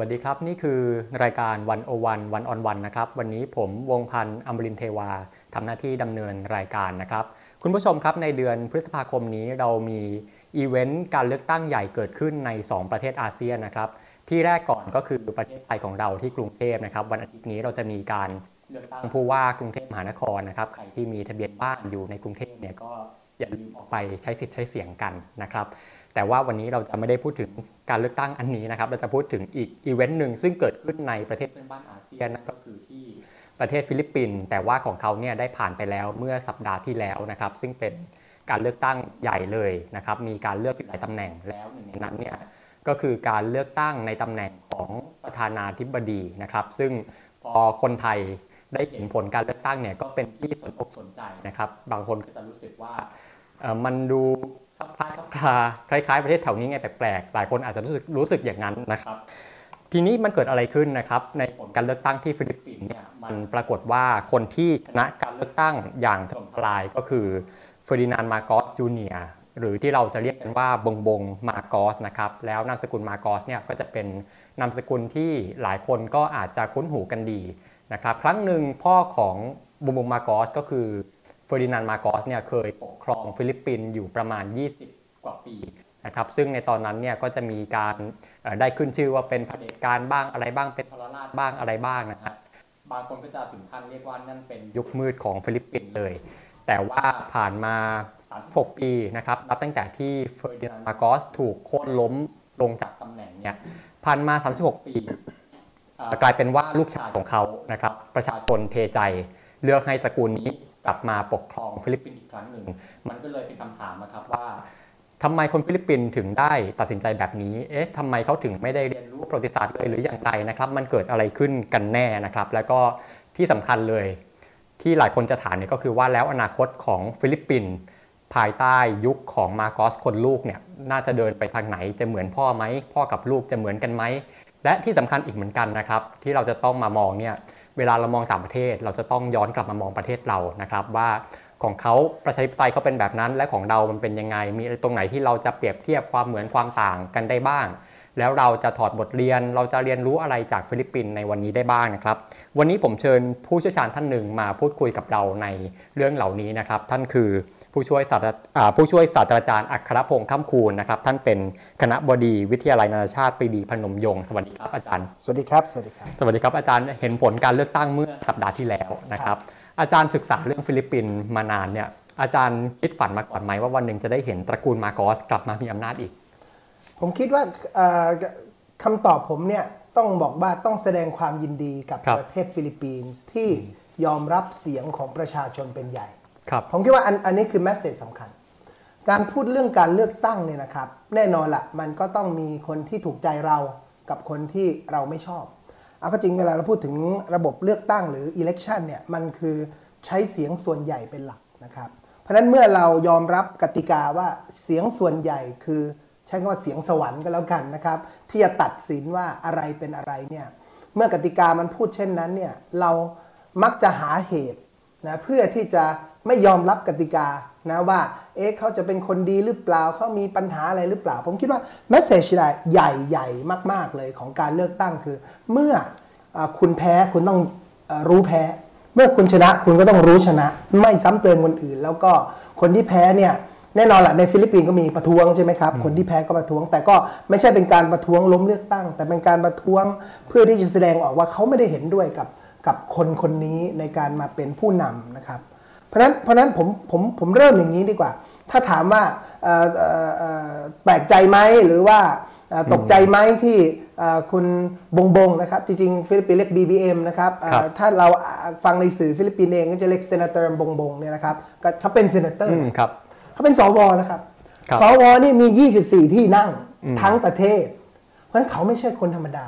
วัสดีครับ นี่คือรายการวันโอวันวันออนวันนะครับ วันนี้ผมวงพันธ์อมรินเทวาทำหน้าที่ดำเนินรายการนะครับ คุณผู้ชมครับในเดือนพฤษภาคมนี้เรามีอีเวนต์การเลือกตั้งใหญ่เกิดขึ้นใน 2 ประเทศอาเซียนนะครับ ที่แรกก่อนก็คือประเทศไทยของเราที่กรุงเทพนะครับ วันอาทิตย์นี้เราจะมีการเลือกตั้งผู้ว่ากรุงเทพมหานครนะครับใครที่มีทะเบียนบ้านอยู่ในกรุงเทพเนี่ยก็อย่าลืมออกไปใช้สิทธิ์ใช้เสียงกันนะครับ แต่ว่าวันนี้เราจะไม่ได้พูดถึงการเลือกตั้งอันนี้นะครับ เราจะพูดถึงอีกอีเวนต์หนึ่งซึ่งเกิดขึ้นในประเทศเพื่อนบ้านอาเซียนนั่นก็คือที่ประเทศฟิลิปปินส์แต่ว่าของเขาเนี่ยได้ผ่านไปแล้วเมื่อสัปดาห์ที่แล้วนะครับ ซึ่งเป็นการเลือกตั้งใหญ่เลยนะครับ มีการเลือกอยู่หลายตำแหน่งแล้วหนึ่งในนั้นเนี่ยก็คือการเลือกตั้งในตำแหน่งของประธานาธิบดีนะครับ ซึ่งพอคนไทยได้เห็นผลการเลือกตั้งเนี่ยก็เป็นที่สนอกสนใจนะครับ บางคนก็จะรู้สึกว่ามันดู คล้ายคลาคล้ายๆประเทศแถวนี้ไงแปลกๆหลายคนอาจจะรู้สึกรู้สึกอย่างนั้นนะครับ ทีนี้มันเกิดอะไรขึ้นนะครับในผลการเลือกตั้งที่ฟิลิปปินส์เนี่ยมันปรากฏว่าคนที่ชนะการเลือกตั้งอย่างถล่มทลายก็คือเฟอร์ดินานมาโกสจูเนียหรือที่เราจะเรียกกันว่าบงบงมาโกสนะครับแล้วนามสกุลมาโกสเนี่ยก็จะเป็นนามสกุลที่หลายคนก็อาจจะคุ้นหูกันดีนะครับ ครั้งหนึ่งพ่อของบงบงมาโกสก็คือเฟอร์ดินานมาโกสเนี่ยเคยปกครองฟิลิปปินส์อยู่ประมาณ 20 กว่าปีนะครับซึ่งในตอนนั้นเนี่ยก็จะมีการได้ขึ้นชื่อว่าเป็นเผด็จการบ้างอะไรบ้างเป็นทรราชบ้างอะไรบ้างนะครับบางคนก็จะถึงขั้นเรียกว่านั่นเป็นยุคมืดของฟิลิปปินส์เลย แต่ว่าผ่านมา 36 ปีนะครับนับตั้งแต่ที่เฟอร์ดินานมาโกสถูกโค่นล้มลงจากตำแหน่งเนี่ยผ่านมา 36 ปีกลายเป็นว่าลูกชายของเขานะครับประชาชนเทใจเลือกให้ตระกูลนี้ กลับมาปกครองฟิลิปปินส์อีกครั้งหนึ่ง มันก็เลยเป็นคำถามนะครับว่าทำไมคนฟิลิปปินส์ถึงได้ตัดสินใจแบบนี้ เอ๊ะทำไมเขาถึงไม่ได้เรียนรู้ประวัติศาสตร์เลยหรืออย่างไรนะครับ มันเกิดอะไรขึ้นกันแน่นะครับ แล้วก็ที่สำคัญเลย ที่หลายคนจะถามเนี่ยก็คือว่าแล้วอนาคตของฟิลิปปินส์ภายใต้ยุคของมาโกสคนลูกเนี่ยน่าจะเดินไปทางไหนจะเหมือนพ่อไหมพ่อกับลูกจะเหมือนกันไหมและที่สำคัญอีกเหมือนกันนะครับ ที่เราจะต้องมามองเนี่ย เวลาเรามองต่างประเทศ เราจะต้องย้อนกลับมามองประเทศเรานะครับว่าของเขาประชาธิปไตยเขาเป็นแบบนั้น และของเรามันเป็นยังไง มีตรงไหนที่เราจะเปรียบเทียบความเหมือนความต่างกันได้บ้าง แล้วเราจะถอดบทเรียน เราจะเรียนรู้อะไรจากฟิลิปปินส์ในวันนี้ได้บ้างนะครับ วันนี้ผมเชิญผู้เชี่ยวชาญท่านหนึ่งมาพูดคุยกับเราในเรื่องเหล่านี้นะครับ ท่านคือ ผู้ช่วยศาสตราผู้ช่วยศาสตราจารย์อัครพงษ์ค่ำคูณนะครับ ท่านเป็นคณบดีวิทยาลัยนานาชาติปรีดีพนมยงค์สวัสดีครับอาจารย์ สวัสดีครับ สวัสดีครับ สวัสดีครับอาจารย์เห็นผลการเลือกตั้งเมื่อสัปดาห์ที่แล้วนะครับ อาจารย์ศึกษาเรื่องฟิลิปปินส์มานานเนี่ย อาจารย์คิดฝันมาก่อนไหมว่าวันหนึ่งจะได้เห็นตระกูลมาโกสกลับมามีอำนาจอีก ผมคิดว่าคำตอบผมเนี่ยต้องบอกว่าต้องแสดงความยินดีกับประเทศฟิลิปปินส์ที่ยอมรับเสียงของประชาชนเป็นใหญ่ ผมคิดว่าอันอันนี้คือแมสเซจสำคัญ การพูดเรื่องการเลือกตั้งเนี่ยนะครับ แน่นอนละมันก็ต้องมีคนที่ถูกใจเรากับคนที่เราไม่ชอบเอาก็จริงเวลาเราพูดถึงระบบเลือกตั้งหรือ election เนี่ยมันคือใช้เสียงส่วนใหญ่เป็นหลักนะครับ เพราะฉะนั้นเมื่อเรายอมรับกติกาว่าเสียงส่วนใหญ่คือใช้คำว่าเสียงสวรรค์ก็แล้วกันนะครับ ที่จะตัดสินว่าอะไรเป็นอะไรเนี่ยเมื่อกติกามันพูดเช่นนั้นเนี่ยเรามักจะหาเหตุนะเพื่อที่จะ ไม่ยอมรับกติกานะว่า เอ๊ะเขาจะเป็นคนดีหรือเปล่าเขามีปัญหาอะไรหรือเปล่า ผมคิดว่า message ใหญ่ใหญ่มาก ๆ เลยของการเลือกตั้งคือ เมื่ออคุณแพ้คุณต้องรู้แพ้ เมื่อคุณชนะคุณก็ต้องรู้ชนะ ไม่ซ้ำเติมคนอื่น แล้วก็คนที่แพ้เนี่ยแน่นอนแหละในฟิลิปปินส์ก็มีประท้วงใช่ไหมครับ คนที่แพ้ก็ประท้วง แต่ก็ไม่ใช่เป็นการประท้วงล้มเลือกตั้ง แต่เป็นการประท้วงเพื่อที่จะแสดงออกว่าเขาไม่ได้เห็นด้วยกับกับคนคนนี้ในการมาเป็นผู้นำนะครับ เพราะนั้นเพราะนั้นผมผมผมเริ่มอย่างนี้ดีกว่า ถ้าถามว่าแปลกใจไหมหรือว่าตกใจไหมที่คุณบงบงนะครับจริงๆฟิลิปปินส์เรียก BBM นะครับถ้าเราฟังในสื่อฟิลิปปินส์เองก็จะเรียก senator บงบงเนี่ยนะครับเขาเป็น senatorเขาเป็นสวนะครับสวนี่มี 24 ที่นั่งทั้งประเทศ เพราะฉะนั้นเขาไม่ใช่คนธรรมดา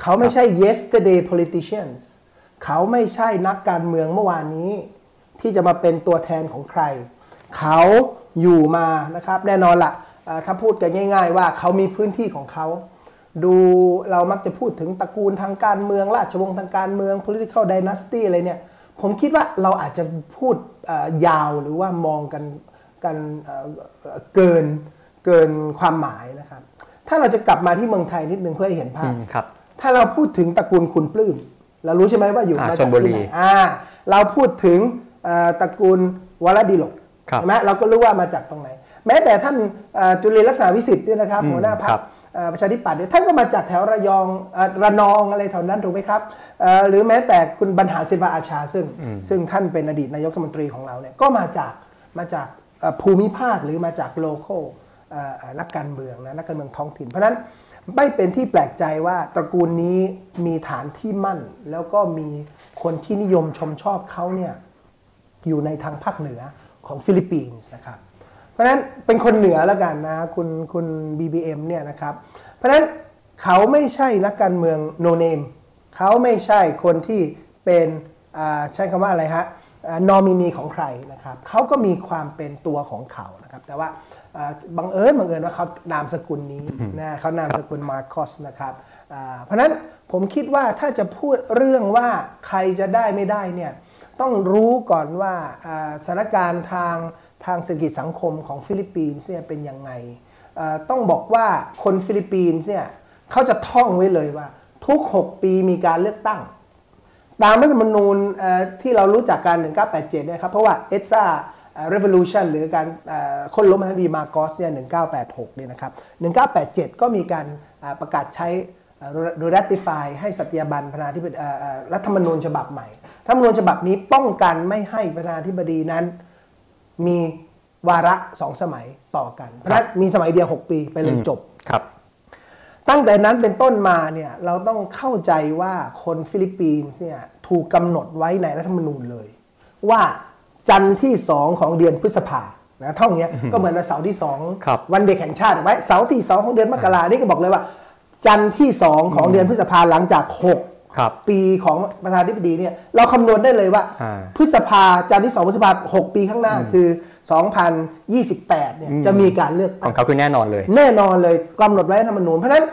เขาไม่ใช่ yesterday politicians เขาไม่ใช่นักการเมืองเมื่อวานนี้ ที่จะมาเป็นตัวแทนของใคร เขาอยู่มานะครับแน่นอนละ่ะถ้าพูดกันง่าย ๆ ว่าเขามีพื้นที่ของเขาดูเรามักจะพูดถึงตระกูลทางการเมือง ราชวงศ์ทางการเมือง political dynasty อะไรเนี่ย ผมคิดว่าเราอาจจะพูดยาวหรือว่ามองกันกันเกินเกินความหมายนะครับ ถ้าเราจะกลับมาที่เมืองไทยนิดนึงเพื่อให้เห็นภาพถ้าเราพูดถึงตระกูลคุณปลื้มเรารู้ใช่ไหมว่าอยู่อ่ามาชจากลบุที่รีไหนอ่าเราพูดถึงเอ่อ ตระกูลวรดีหลกครับใช่ไหมเราก็รู้ว่ามาจากตรงไหน แม้แต่ท่านเอ่อจุลินลักษณะวิสิทธิ์เนี่ยนะครับอืมหัวหน้าพรรครัคบเอ่อประชาธิปัตย์เนี่ยท่านก็มาจากแถวระยองเอ่อระนองอะไรแถวนั้นถูกไหมครับเอ่อหรือแม้แต่คุณบรรหารศิลปอาชาซึ่ง ซึ่งท่านเป็นอดีตนายกรัฐมนตรีของเราเนี่ยก็มาจากมาจากเอ่อภูมิภาคหรือมาจาก local นักการเมืองนะนักการเมืองท้องถิ่น เพราะฉะนั้นไม่เป็นที่แปลกใจว่าตระกูลนี้มีฐานที่มั่น แล้วก็มีคนที่นิยมชมชอบเขาเนี่ย อยู่ในทางภาคเหนือของฟิลิปปินส์นะครับ เพราะฉะนั้นเป็นคนเหนือแล้วกันนะคุณคุณ BBM เนี่ยนะครับ เพราะฉะนั้นเขาไม่ใช่นักการเมืองโนเนมเขาไม่ใช่คนที่เป็นอ่าใช้คำว่าอะไรฮะนอมินีของใครนะครับเขาก็มีความเป็นตัวของเขานะครับ แต่ว่าอ่าบังเอิญบังเอิญว่าเขานามสกุลนี้นะเขานามสกุลมาร์คอสนะครับอ่าเพราะฉะนั้นผมคิดว่าถ้าจะพูดเรื่องว่าใครจะได้ไม่ได้เนี่ย ต้องรู้ก่อนว่าสถานการณ์ทางทางเศรษฐกิจสังคมของฟิลิปปินส์เนี่ยเป็นยังไงต้องบอกว่าคนฟิลิปปินส์เนี่ยเขาจะท่องไว้เลยว่า ทุก 6 ปีมีการเลือกตั้ง ตามรัฐธรรมนูญที่เรารู้จักกัน1987เนี่ยครับเพราะว่าเอซ่า revolution หรือการเอ่อโค่นล้มเฟอร์ดีมาโกสเนี่ย1986เนี่ยนะครับ1987 ก็มีการประกาศใช้โดย ratify ให้สัตยาบันประธานาธิบดีรัฐธรรมนูญฉบับใหม่ รัฐธรรมนูญฉบับนี้ป้องกันไม่ให้ประธานาธิบดีนั้น มีวาระสองสมัยต่อกันเพราะฉะนั้นมีสมัยเดียว 6 ปีไปเลยจบครับ ตั้งแต่นั้นเป็นต้นมาเนี่ยเราต้องเข้าใจว่าคนฟิลิปปินส์เนี่ยถูกกำหนดไว้ในรัฐธรรมนูญเลย ว่าจันทร์ที่สองของเดือนพฤษภานะท่องเนี้ยก็เหมือนวันเสาร์ที่สองครับวันเด็กแห่งชาติถูกไหมเสาร์ที่สองของเดือนมกรานี่ก็บอกเลยว่า จันทร์ที่สองของเดือนพฤษภาหลังจากหกครับ ปีของประธานาธิบดีเนี่ยเราคำนวณได้เลยว่าอ่าพฤษภาจันทร์ที่สองพฤษภาหกปีข้างหน้าคือ 2028 เนี่ยจะมีการเลือกขตั้องงเขาคือแน่นอนเลย แน่นอนเลยกำหนดไว้ในรัฐธรรมนูญเพราะฉะนั้น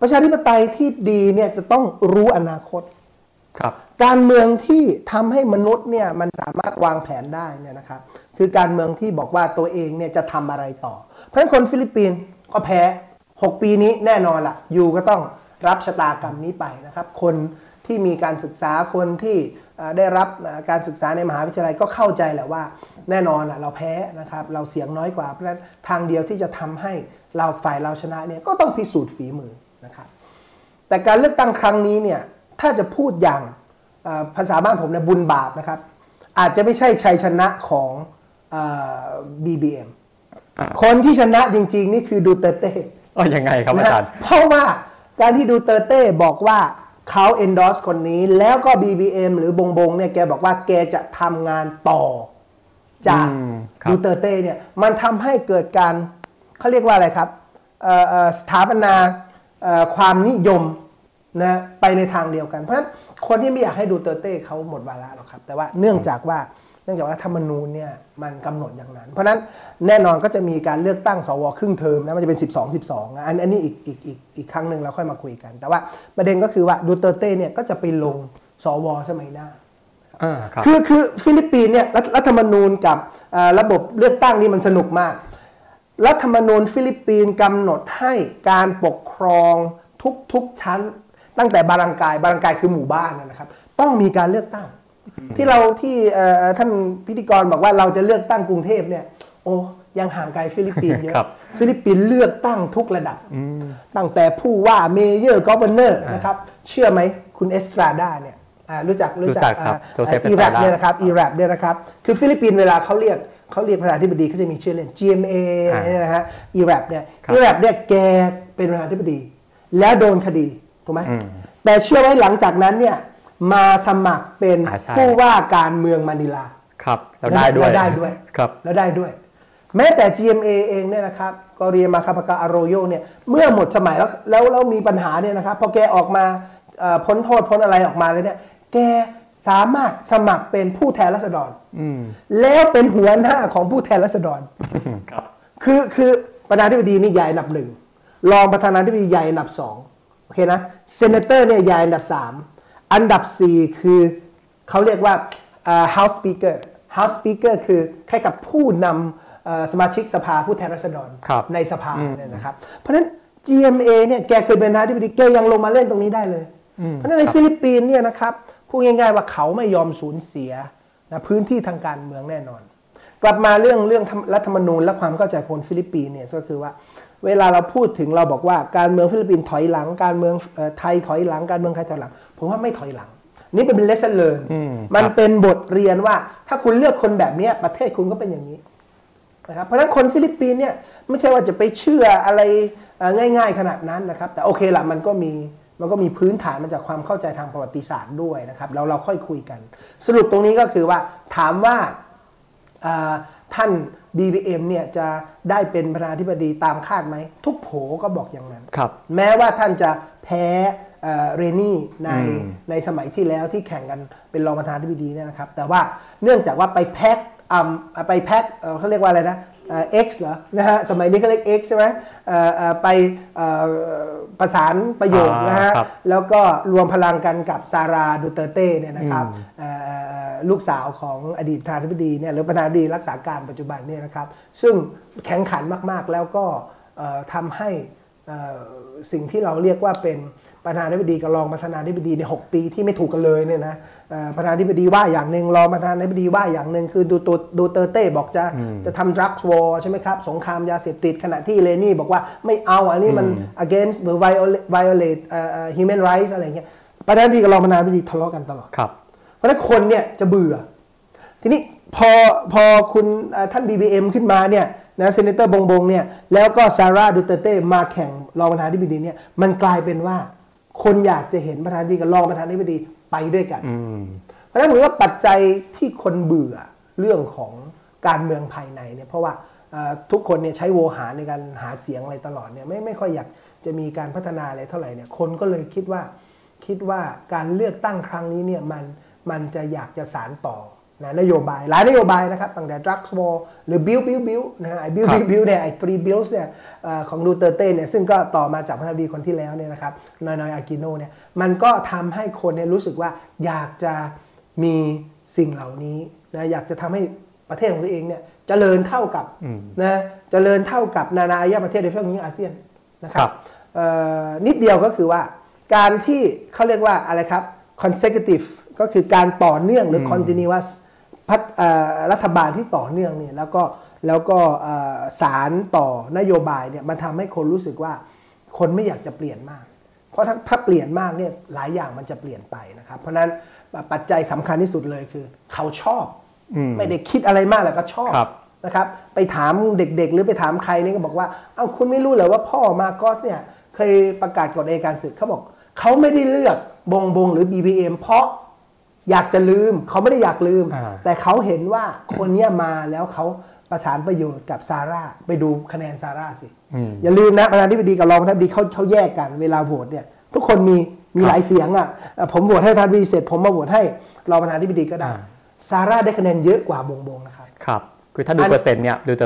ประชาธิปไตยที่ดีเนี่ยจะต้องรู้อนาคตครับการเมืองที่ทำให้มนุษย์เนี่ยมันสามารถวางแผนได้เนี่ยนะครับคือการเมืองที่บอกว่าตัวเองเนี่ยจะทำอะไรต่อ เพราะฉะนั้นคนฟิลิปปินส์ก็แพ้ 6 ปีนี้แน่นอนละอยู่ก็ต้อง รับชะตากรรมนี้ไปนะครับ คนที่มีการศึกษาคนที่เอ่อได้รับเอ่อการศึกษาในมหาวิทยาลัยก็เข้าใจแหละว่า แน่นอนละเราแพ้นะครับเราเสียงน้อยกว่าเพราะฉะนั้นทางเดียวที่จะทำให้เราฝ่ายเราชนะเนี่ยก็ต้องพิสูจน์ฝีมือนะครับแต่การเลือกตั้งครั้งนี้เนี่ยถ้าจะพูดอย่างเอ่อภาษาบ้านผมเนี่ยบุญบาปนะครับ อาจจะไม่ใช่ชัยชนะของเอ่อ BBM อ่าคนที่ชนะจริง ๆ นี่คือดูเตเต้เอ๋อยังไงครับอานะจาฮะรย์เพราะว่า การที่ดูเตเต้บอกว่าเขา endorse คนนี้ แล้วก็ BBM หรือบงบงเนี่ยแกบอกว่าแกจะทำงานต่อ จากอืมครับดูเตเต้เนี่ยมันทำให้เกิดการเขาเรียกว่าอะไรครับเอ่อเอ่อสถาปนาเอ่อความนิยมนะไปในทางเดียวกัน เพราะฉะนั้นคนที่ไม่อยากให้ดูเตเต้เขาหมดวาระหรอกครับ แต่ว่าเนื่องจากว่า เนื่องจากว่ารัฐธรรมนูญเนี่ยมันกำหนดอย่างนั้น เพราะฉะนั้นแน่นอนก็จะมีการเลือกตั้งสวครึ่งเทอมนะมันจะเป็น 12 12นะอันอันนี้อีกอีกอีกอีกครั้งหนึ่งเราค่อยมาคุยกัน แต่ว่าประเด็นก็คือว่าดูเตอร์เต้เนี่ยก็จะไปลงสวสมัยหน้าอ่าครับคือคือฟิลิปปินส์เนี่ยรัฐรัฐธรรมนูญกับเอ่อระบบเลือกตั้งนี่มันสนุกมาก รัฐธรรมนูญฟิลิปปินส์กำหนดให้การปกครองทุกทุกชั้น ตั้งแต่บารังกายบารังกายคือหมู่บ้านนะครับ ต้องมีการเลือกตั้ง ที่เราที่เอ่อเอ่อท่านพิธีกรบอกว่าเราจะเลือกตั้งกรุงเทพเนี่ยโอ้ยังห่างไกลฟิลิปปินส์เยอะครับฟิลิปปินส์เลือกตั้งทุกระดับ ตั้งแต่ผู้ว่าเมเยอร์กอ v เนอร์นะครับ เชื่อไหมคุณเอสตราดาเนี่ยอ่ารู้จักรู้จักครับอ่าโจเซฟอิรัก Estrada เนี่ยนะครับเอรัปเนี่ยนะครับ คือฟิลิปปินส์เวลาเขาเรียกเขาเรียกประธานาธิบดีเขาจะมีชื่อเล่น GMA อ่าเนี่ยนะฮะเอรัปเนี่ยครับเอรัปเนี่ยแกเป็นประธานาธิบดี แล้วโดนคดีถูกไหมอืมแต่เชื่อไว้หลังจากนั้นเนี่ย มาสมัครเป็นอ่าใช่ผู้ว่าการเมืองมะนิลาครับแล้วได้ด้วยแล้วได้ด้วยครับแล้วได้ด้วย แม้แต่ GMA เองเนี่ยนะครับก็เรียนมาคาปากาอโรโยเนี่ยเมื่อหมดสมัยแล้วแล้วแล้วมีปัญหาเนี่ยนะครับพอแกออกมาเอ่อพ้นโทษพ้นอะไรออกมาเลยเนี่ยแกสามารถสมัครเป็นผู้แทนราษฎรอืมแล้วเป็นหัวหน้าของผู้แทนราษฎรครับคือคือประธานาธิบดีนี่ใหญ่อันดับหนึ่งรองประธานาธิบดีใหญ่อันดับสองโอเคนะ senator เนี่ยใหญ่อันดับสาม อันดับสี่คือเขาเรียกว่าเอ่อ House Speaker House Speaker คือคล้ายกับผู้นำเอ่อสมาชิกสภาผู้แทนราษฎรครับในสภาเนี่ยนะครับ เพราะฉะนั้น GMA เนี่ยแกเคยเป็นประธานาธิบดีแกยังลงมาเล่นตรงนี้ได้เลย เพราะฉะนั้นในฟิลิปปินส์เนี่ยนะครับพูดง่ายๆว่าเขาไม่ยอมสูญเสียนะพื้นที่ทางการเมืองแน่นอน กลับมาเรื่องเรื่องรัฐธรรมนูญและความเข้าใจคนฟิลิปปินส์เนี่ยก็คือว่า เวลาเราพูดถึงเราบอกว่าการเมืองฟิลิปปินส์ถอยหลัง การเมืองไทยถอยหลัง การเมืองไทยถอยหลัง ผมว่าไม่ถอยหลัง นี่เป็น lesson เลยมันเป็นบทเรียนว่า ถ้าคุณเลือกคนแบบนี้ประเทศคุณก็เป็นอย่างนี้นะครับเพราะฉะนั้นคนฟิลิปปินส์เนี่ยไม่ใช่ว่าจะไปเชื่ออะไรง่าย ๆ ขนาดนั้นนะครับ แต่โอเคละมันก็มีมันก็มีพื้นฐานมาจากความเข้าใจทางประวัติศาสตร์ด้วยนะครับแล้วเราค่อยคุยกัน สรุปตรงนี้ก็คือว่าถามว่าท่าน BBM เนี่ยจะได้เป็นประธานาธิบดีตามคาดไหม ทุกโผก็บอกอย่างนั้นแม้ว่าท่านจะแพ้เรนี่ในในสมัยที่แล้วที่แข่งกันเป็นรองประธานาธิบดีเนี่ยนะครับ แต่ว่าเนื่องจากว่าไปแพ็กไปแพ็กเขาเรียกว่าอะไรนะ X เหรอนะฮะสมัยนี้เขาเรียก X ใช่ไหมไปประสานประโยชน์นะฮะแล้วก็รวมพลังกันกับซาราดูเตเต้เนี่ยนะครับลูกสาวของอดีตประธานาธิบดีเนี่ยหรือประธานาธิบดีรักษาการปัจจุบันเนี่ยนะครับซึ่งแข็งขันมากๆแล้วก็ทำให้สิ่งที่เราเรียกว่าเป็นประธานาธิบดีกับรองประธานาธิบดีในหปีที่ไม่ถูกกันเลยเนี่ยนะ ประธานาธิบดีว่าอย่างหนึ่งรองประธานาธิบดีว่าอย่างหนึ่งคือดูตัวดูเตอร์เต้บอกจะจะทำ drugs war ใช่ไหมครับ สงครามยาเสพติดขณะที่เลนี่บอกว่าไม่เอาอันนี้มัน against หรือ violate human rights อะไรเงี้ยประธานาธิบดีกับรองประธานาธิบดีทะเลาะกันตลอดเพราะฉะนั้นคนเนี่ยจะเบื่อ ทีนี้พอพอคุณท่าน BBM ขึ้นมาเนี่ยนะ senator บงบงเนี่ยแล้วก็ซาร่าดูเตอร์เตมาแข่งรองประธานาธิบดีเนี่ยมันกลายเป็นว่าคนอยากจะเห็นประธานาธิบดีกับรองประธานาธิบดี ไปด้วยกันเพราะฉะนั้นเหมือนว่าปัจจัยที่คนเบื่อเรื่องของการเมืองภายในเนี่ยเพราะว่าทุกคนเนี่ยใช้โวหารในการหาเสียงอะไรตลอดเนี่ยไม่ไม่ค่อยอยากจะมีการพัฒนาอะไรเท่าไหร่เนี่ยคนก็เลยคิดว่าคิดว่าการเลือกตั้งครั้งนี้เนี่ยมันมันจะอยากจะสารต่อนะนโยบายหลายนโยบายนะครับตั้งแต่ drugs war หรือ build build build นะฮะไอ้ build build build เนี่ยไอ้ three builds เนี่ย ของดูเตอร์เต้เนี่ยซึ่งก็ต่อมาจากพระนาดีคนที่แล้วเนี่ยนะครับนอยนอยอากิโนเนี่ยมันก็ทำให้คนเนี่ยรู้สึกว่าอยากจะมีสิ่งเหล่านี้นะอยากจะทำให้ประเทศของตัวเองเนี่ยจเจริญเท่ากับนะจเจริญเท่ากับนานาอารยประเทศในเพื่องนี้อาเซียนนะครับนิดเดียวก็คือว่าการที่เขาเรียกว่าอะไรครับ consecutive ก็คือการต่อเนื่องหรือ continuous รัฐบาลที่ต่อเนื่องเนี่ยแล้วก็แล้วก็สารต่อนโยบายเนี่ยมันทำให้คนรู้สึกว่าคนไม่อยากจะเปลี่ยนมาก เพราะถ้าถ้าเปลี่ยนมากเนี่ยหลายอย่างมันจะเปลี่ยนไปนะครับ เพราะนั้นปัจจัยสำคัญที่สุดเลยคือ เขาชอบไม่ได้คิดอะไรมากแล้วก็ชอบนะครับไปถามเด็กๆ หรือไปถามใครนี่ก็บอกว่า เอ้าคุณไม่รู้เหรอว่าพ่อมาโกสเนี่ยเคยประกาศกฎเอการศึกเขาบอกเขาไม่ได้เลือกบงบงหรือ BBM เพราะ อยากจะลืมเขาไม่ได้อยากลืม แต่เขาเห็นว่าคนนี้มาแล้วเขาประสานประโยชน์กับซาร่าไปดูคะแนนซาร่าสิอย่าลืมนะประธานาธิบดีกับรองประธานาธิบดีเขาเขาแยกกันเวลาโหวตเนี่ย ทุกคนมีมีหลายเสียงอะผมโหวตให้ประธานาธิบดีเสร็จผมมาโหวตให้รองประธานาธิบดีก็ได้ซาร่าได้คะแนนเยอะกว่าบงบงนะครับครับคือถ้าดูเปอร์เซ็นต์เนี่ยดูเต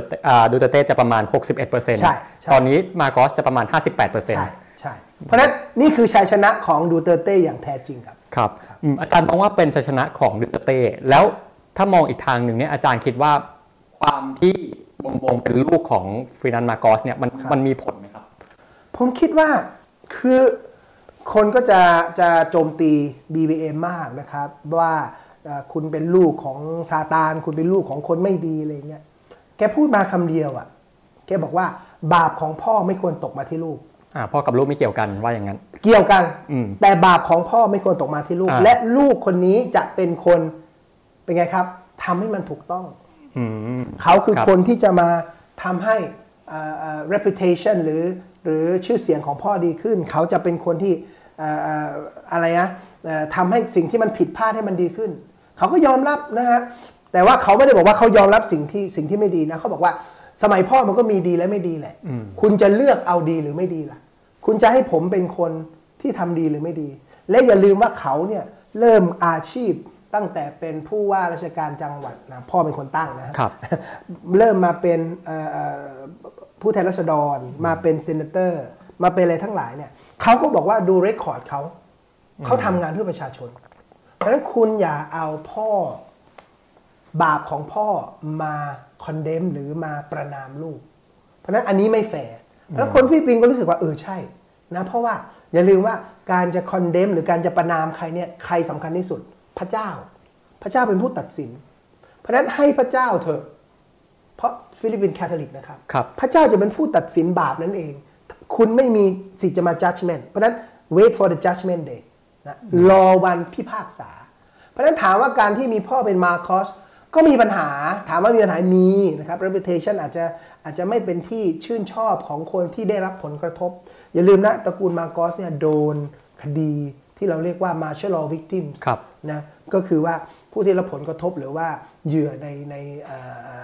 ดูเตเต้จะประมาณ 61%ใช่ตอนนี้มาโกสจะประมาณ 58%ใช่ใช่เพราะนั้นนี่คือชัยชนะของดูเตเต้อย่างแท้จริงครับครับ อาจารย์มองว่าเป็นชัยชนะของดูเตเต้แล้วถ้ามองอีกทางหนึ่งเนี่ยอาจารย์คิดว่าความที่วงวงเป็นลูกของฟินันมาโกสเนี่ยมันมันมีผลไหมครับ ผมคิดว่าคือคนก็จะจะโจมตี BBM มากนะครับ ว่าคุณเป็นลูกของซาตาน คุณเป็นลูกของคนไม่ดีอะไรเงี้ยแกพูดมาคำเดียวอะ่ะ แกบอกว่าบาปของพ่อไม่ควรตกมาที่ลูก พ่อกับลูกไม่เกี่ยวกันว่าอย่างนั้น เกี่ยวกัน แต่บาปของพ่อไม่ควรตกมาที่ลูก และลูกคนนี้จะเป็นคนเป็นไงครับทำให้มันถูกต้องเขาคือคนที่จะมาทำให้ reputation หรือหรือชื่อเสียงของพ่อดีขึ้น เขาจะเป็นคนที่อะไรนะทำให้สิ่งที่มันผิดพลาดให้มันดีขึ้น เขาก็ยอมรับนะฮะแต่ว่าเขาไม่ได้บอกว่าเขายอมรับสิ่งที่สิ่งที่ไม่ดีนะเขาบอกว่าสมัยพ่อมันก็มีดีและไม่ดีแหละ คุณจะเลือกเอาดีหรือไม่ดีล่ะ คุณจะให้ผมเป็นคนที่ทำดีหรือไม่ดี และอย่าลืมว่าเขาเนี่ยเริ่มอาชีพตั้งแต่เป็นผู้ว่าราชการจังหวัดนะพ่อเป็นคนตั้งนะครับ เริ่มมาเป็นผู้แทนราษฎร มาเป็นเซนเตอร์ มาเป็นอะไรทั้งหลายเนี่ยเขาก็บอกว่าดูเรคคอร์ดเขาเขาทำงานเพื่อประชาชนเพราะฉะนั้นคุณอย่าเอาพ่อบาปของพ่อมา condemn หรือมาประณามลูก เพราะนั้นอันนี้ไม่แฟร์ แล้วคนฟิลิปปินส์ก็รู้สึกว่าเออใช่นะเพราะว่าอย่าลืมว่าการจะ condemn หรือการจะประณามใครเนี่ยใครสำคัญที่สุด พระเจ้า พระเจ้าเป็นผู้ตัดสิน เพราะฉะนั้นให้พระเจ้าเถอะ เพราะฟิลิปปินส์แคทอลิกนะครับครับพระเจ้าจะเป็นผู้ตัดสินบาปนั่นเอง คุณไม่มีสิทธิ์จะมา judgment เพราะฉะนั้น wait for the judgment day นะรอวันพิพากษา เพราะฉะนั้นถามว่าการที่มีพ่อเป็นมาคอสก็มีปัญหาถามว่ามีปัญหามีนะครับ reputation อาจจะ อาจจะไม่เป็นที่ชื่นชอบของคนที่ได้รับผลกระทบ อย่าลืมนะตระกูลมาคอสเนี่ยโดนคดีที่เราเรียกว่า martial law victims ครับนะก็คือว่าผู้ที่รับผลกระทบหรือว่าเหยื่อในในเอ่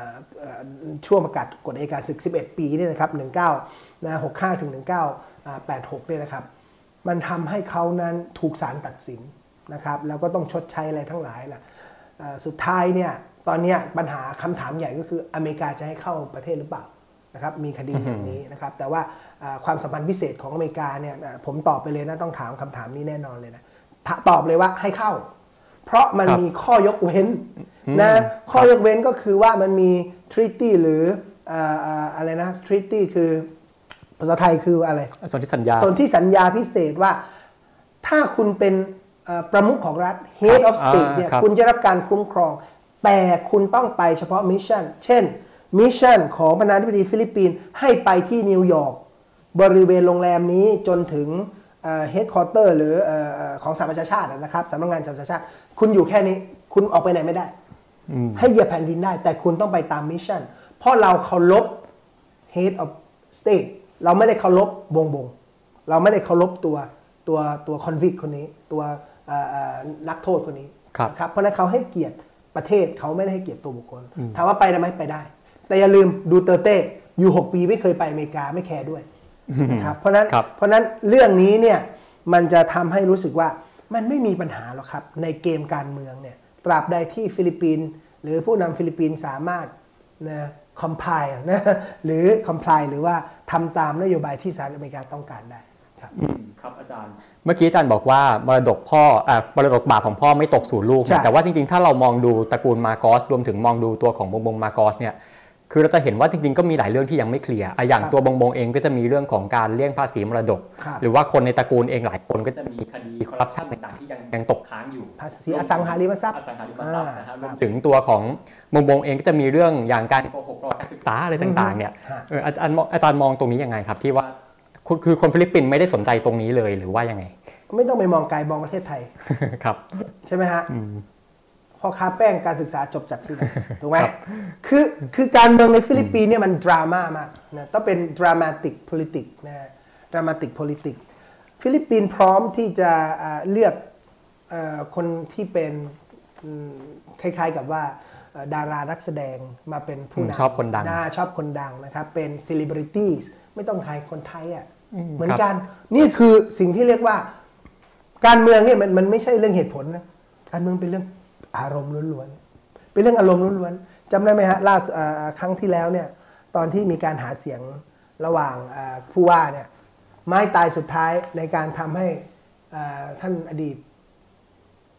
อเอ่อช่วงประกาศกฎอัยการศึก 11 ปีเนี่ยนะครับ 19นะ65 ถึง 1986 เนี่ยนะครับ มันทำให้เขานั้นถูกศาลตัดสินนะครับ แล้วก็ต้องชดใช้อะไรทั้งหลายล่ะเอ่อสุดท้ายเนี่ย ตอนเนี้ยปัญหาคำถามใหญ่ก็คืออเมริกาจะให้เข้าประเทศหรือเปล่า นะครับมีคดีอย่างนี้นะครับแต่ว่าเอ่อความสัมพันธ์พิเศษของอเมริกาเนี่ยเอ่อผมตอบไปเลยนะต้องถามคำถามนี้แน่นอนเลยนะถ้าตอบเลยว่าให้เข้า เพราะมันครับมีข้อยกเว้นนะข้อยกเว้นก็คือว่ามันมี treaty หรือเอ่อเอ่ออะไรนะ treaty คือภาษาไทยคืออะไรส่วนที่สัญญาส่วนที่สัญญาพิเศษว่าถ้าคุณเป็นเอ่อประมุขของรัฐ head of อ่า state เนี่ยครับคุณจะรับการคุ้มครอง แต่คุณต้องไปเฉพาะ mission เช่น mission ของประธานาธิบดีฟิลิปปินส์ให้ไปที่นิวยอร์กบริเวณโรงแรมนี้จนถึง headquarter หรือเอ่อเอ่อของสหประชาชาตินะครับสำนักงานสหประชาชาติ คุณอยู่แค่นี้คุณออกไปไหนไม่ได้ ให้เหยียบแผ่นดินได้ แต่คุณต้องไปตาม mission เพราะเราเคารพ head of state เราไม่ได้เคารพบงบง เราไม่ได้เคารพตัวตัวตัว convict คนนี้ ตัวเอ่อเอ่อนักโทษคนนี้ครับนะครับเพราะฉะนั้นเขาให้เกียรติประเทศเขาไม่ได้ให้เกียรติตัวบุคคลถามว่าไปได้ไหมไปได้ แต่อย่าลืมดูเตอร์เตอยู่ 6 ปีไม่เคยไปอเมริกาไม่ care ด้วยนะครับเพราะฉะนั้นครับเพราะฉะนั้นเรื่องนี้เนี่ยมันจะทำให้รู้สึกว่ามันไม่มีปัญหาหรอกครับ ในเกมการเมืองเนี่ยตราบใดที่ฟิลิปปินส์หรือผู้นำฟิลิปปินส์สามารถนะ comply นะหรือ comply หรือว่าทำตามนโยบายที่สหรัฐอเมริกาต้องการได้ครับครับอาจารย์ เมื่อกี้อาจารย์บอกว่ามรดกพ่ออ่ามรดกบาปของพ่อไม่ตกสู่ลูกใช่แต่ว่าจริงๆ ถ้าเรามองดูตระกูลมาโกสรวมถึงมองดูตัวของบงบงมาโกสเนี่ย คือเราจะเห็นว่าจริงๆก็มีหลายเรื่องที่ยังไม่เคลียร์อะอย่างครับตัวบงบงเองก็จะมีเรื่องของการเลี่ยงภาษีมรดกครับหรือว่าคนในตระกูลเองหลายคนก็จะมีคดีคอร์รัปชันต่างๆที่ยังยังตกค้างอยู่ภาษีอสังหาริมทรัพย์อสังหาริมทรัพย์นะครับอ่ารวมถึงตัวของบงบงเองก็จะมีเรื่องอย่างการโกหกประวัติการศึกษาอะไรต่างๆเนี่ยฮะเอออาจารย์มองอาจารย์มองตรงนี้ยังไงครับที่ว่าคุณคือคนฟิลิปปินส์ไม่ได้สนใจตรงนี้เลยหรือว่ายังไง ไม่ต้องไปมองไกลมองประเทศไทยครับ ใช่ไหมฮะ พ่อค้าแป้งการศึกษาจบจากที่ไหนถูกไหมคือคือการเมืองในฟิลิปปินส์เนี่ยมันดราม่ามากนะต้องเป็น dramatic politics นะ dramatic politics ฟิลิปปินส์พร้อมที่จะอ่าเลือกเออคนที่เป็นอืมคล้ายๆกับว่าเอ่อดารานักแสดงมาเป็นผู้อืมนำชอบคนดังชอบคนดังนะครับ เป็น celebrities ไม่ต้องใครคนไทยอะอืมเหมือนครับกัน นี่คือสิ่งที่เรียกว่า การเมืองเนี่ยมันมันไม่ใช่เรื่องเหตุผลนะการเมืองเป็นเรื่อง อารมณ์ล้วนๆ เป็นเรื่องอารมณ์ล้วนๆจำได้ไหมฮะล่าสุดเอ่อครั้งที่แล้วเนี่ยตอนที่มีการหาเสียงระหว่างเอ่อผู้ว่าเนี่ยไม้ตายสุดท้ายในการทำให้เอ่อท่านอดีต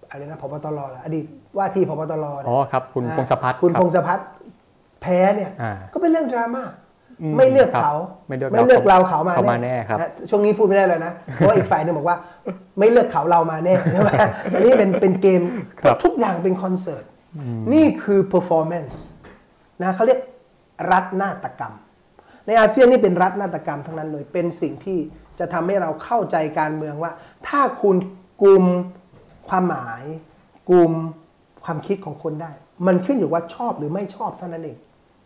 อะไรนะพบตรเหรออดีตว่าที่พบตรเนี่ยอ๋อครับคุณอ่าพงศพัฒน์คุณรับพงศพัฒน์แพ้เนี่ยอ่าก็เป็นเรื่องดราม่าอืมไม่เลือกเขาครับไม่เลือกไม่เลือกเราเขามาเขามาแน่ครับนะช่วงนี้พูดไม่ได้แล้วนะเพราะว่าอีกฝ่ายหนึงบอกว่า ไม่เลือกเขาเรามาแน่ใช่ไหมอันนี้เป็นเป็นเกมครับทุกอย่างเป็นคอนเสิร์ต นี่คือ performance นะเขาเรียกรัฐนาฏกรรม ในอาเซียนนี่เป็นรัฐนาฏกรรมทั้งนั้นเลย เป็นสิ่งที่จะทำให้เราเข้าใจการเมืองว่า ถ้าคุณกลุ่มความหมายกลุ่มความคิดของคนได้ มันขึ้นอยู่ว่าชอบหรือไม่ชอบเท่านั้นเอง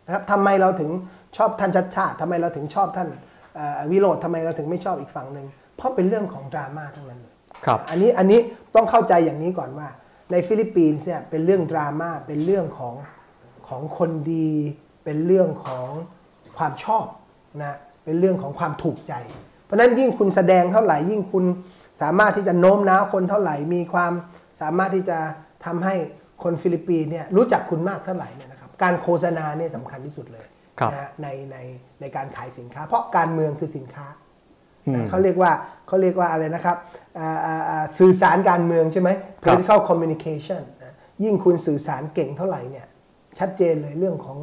นะครับทำไมเราถึงชอบท่านชัดชาติทำไมเราถึงชอบท่านเอ่อวิโรธทำไมเราถึงไม่ชอบอีกฝั่งหนึ่ง เพราะเป็นเรื่องของดราม่าทั้งนั้นเลยครับอันนี้อันนี้ต้องเข้าใจอย่างนี้ก่อนว่า ในฟิลิปปินส์เนี่ยเป็นเรื่องดราม่าเป็นเรื่องของของคนดี เป็นเรื่องของความชอบนะเป็นเรื่องของความถูกใจ เพราะฉะนั้นยิ่งคุณแสดงเท่าไหร่ยิ่งคุณสามารถที่จะโน้มน้าวคนเท่าไหร่มีความสามารถที่จะทำให้คนฟิลิปปินส์เนี่ยรู้จักคุณมากเท่าไหร่เนี่ยนะครับการโฆษณาเนี่ยสำคัญที่สุดเลยครับนะฮะในในในการขายสินค้า เพราะการเมืองคือสินค้าอืม เขาเรียกว่าเขาเรียกว่าอะไรนะครับอ่าอ่าอ่าสื่อสารการเมืองใช่ไหมครับ political communication นะยิ่งคุณสื่อสารเก่งเท่าไหร่เนี่ยชัดเจนเลยเรื่องของ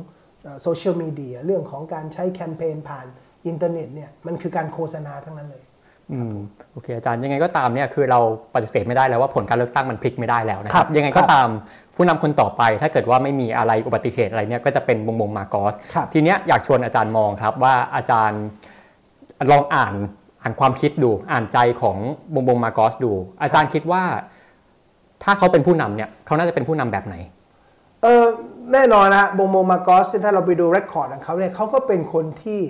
โซเชียลมีเดียเรื่องของการใช้แคมเปญผ่านอินเทอร์เน็ตเนี่ยมันคือการโฆษณาทั้งนั้นเลยอืมโอเคอาจารย์ยังไงก็ตามเนี่ยคือเราปฏิเสธไม่ได้แล้วว่าผลการเลือกตั้งมันพลิกไม่ได้แล้วนะคครัรับบยังไงก็ครับตามผู้นำคนต่อไป ถ้าเกิดว่าไม่มีอะไรอุบัติเหตุอะไรเนี่ยก็จะเป็นบงบงมาโกสครับทีเนี้ยอยากชวนอาจารย์มองครับว่าอาจารย์ลองอ่าน อ่านความคิดดู อ่านใจของบงบงมาโกสดู อาจารย์คิดว่า ถ้าเขาเป็นผู้นำเนี่ยเขาน่าจะเป็นผู้นำแบบไหน เออแน่นอนนะบงโมมาโกสถ้าเราไปดูเรคคอร์ดของเขาเนี่ยเขาก็เป็นคนที่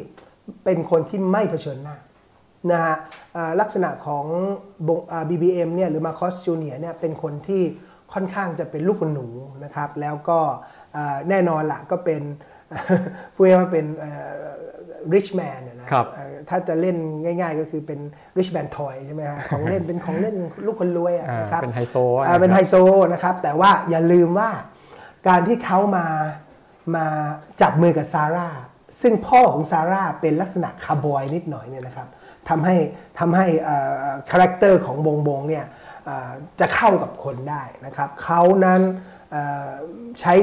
เป็นคนที่ไม่เผชิญหน้านะฮะลักษณะของบงอ่า BBM เนี่ยหรือมาคอสจูเนียเนี่ยเป็นคนที่ค่อนข้างจะเป็นลูกคนหนูนะครับ แล้วก็แน่นอนละก็เป็นพูดง่ายว่าเป็น rich man นะนะครับเอ่อถ้าจะเล่นง่าย ๆ ก็คือเป็น rich man toy ใช่ไหมฮะของเล่นเป็นของเล่นลูกคนรวยอะอ่านะครับเป็นไฮโซอ่าเป็นไฮโซนะครับแต่ว่าอย่าลืมว่าการที่เขามามาจับมือกับซาร่าซึ่งพ่อของซาร่าเป็นลักษณะคาร์บอยนิดหน่อยเนี่ยนะครับทำให้ทำให้ character ของบงบงเนี่ยเอ่อจะเข้ากับคนได้นะครับเขานั้นเอ่อใช้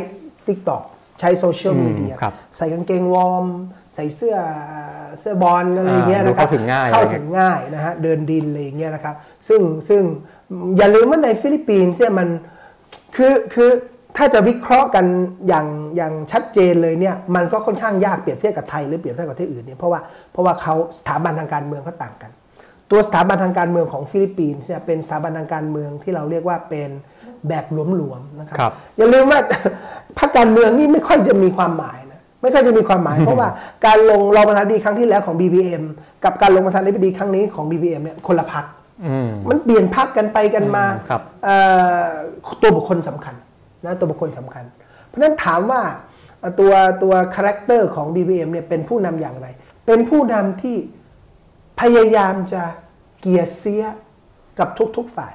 TikTok ใช้โซเชียลมีเดียอืมครับใส่กางเกงวอร์ม ใส่เสื้อเอ่อเสื้อบอลอะไรอย่างเงี้ยอ่าดูนะครับเข้าถึงง่ายเข้าถึงง่ายนะฮะเดินดินอะไรอย่างเงี้ยนะครับ ซึ่งซึ่งอย่าลืมว่าในฟิลิปปินส์เนี่ยมันคือคือถ้าจะวิเคราะห์กันอย่างอย่างชัดเจนเลยเนี่ยมันก็ค่อนข้างยากเปรียบเทียบกับไทยหรือเปรียบเทียบกับที่อื่นเนี่ยเพราะว่าเพราะว่าเขาสถาบันทางการเมืองเขาต่างกัน ตัวสถาบันทางการเมืองของฟิลิปปินส์เนี่ยเป็นสถาบันทางการเมืองที่เราเรียกว่าเป็นแบบหลวมๆนะครับครับอย่าลืมว่าพรรคการเมืองนี่ไม่ค่อยจะมีความหมายนะ ไม่ค่อยจะมีความหมาย เพราะว่าการลงรองประธานาธิบดีครั้งที่แล้วของ BBM กับการลงประธานาธิบดีครั้งนี้ของ BBM เนี่ยคนละพรรคอืมมันเปลี่ยนพรรคกันไปกันมาอืมครับเอ่อตัวบุคคลสำคัญนะตัวบุคคลสำคัญ เพราะฉะนั้นถามว่าเอ่อตัวตัวคาแรคเตอร์ของ BBM เนี่ยเป็นผู้นำอย่างไร เป็นผู้นำที่พยายามจะไกล่เกลี่ยกับทุกๆฝ่าย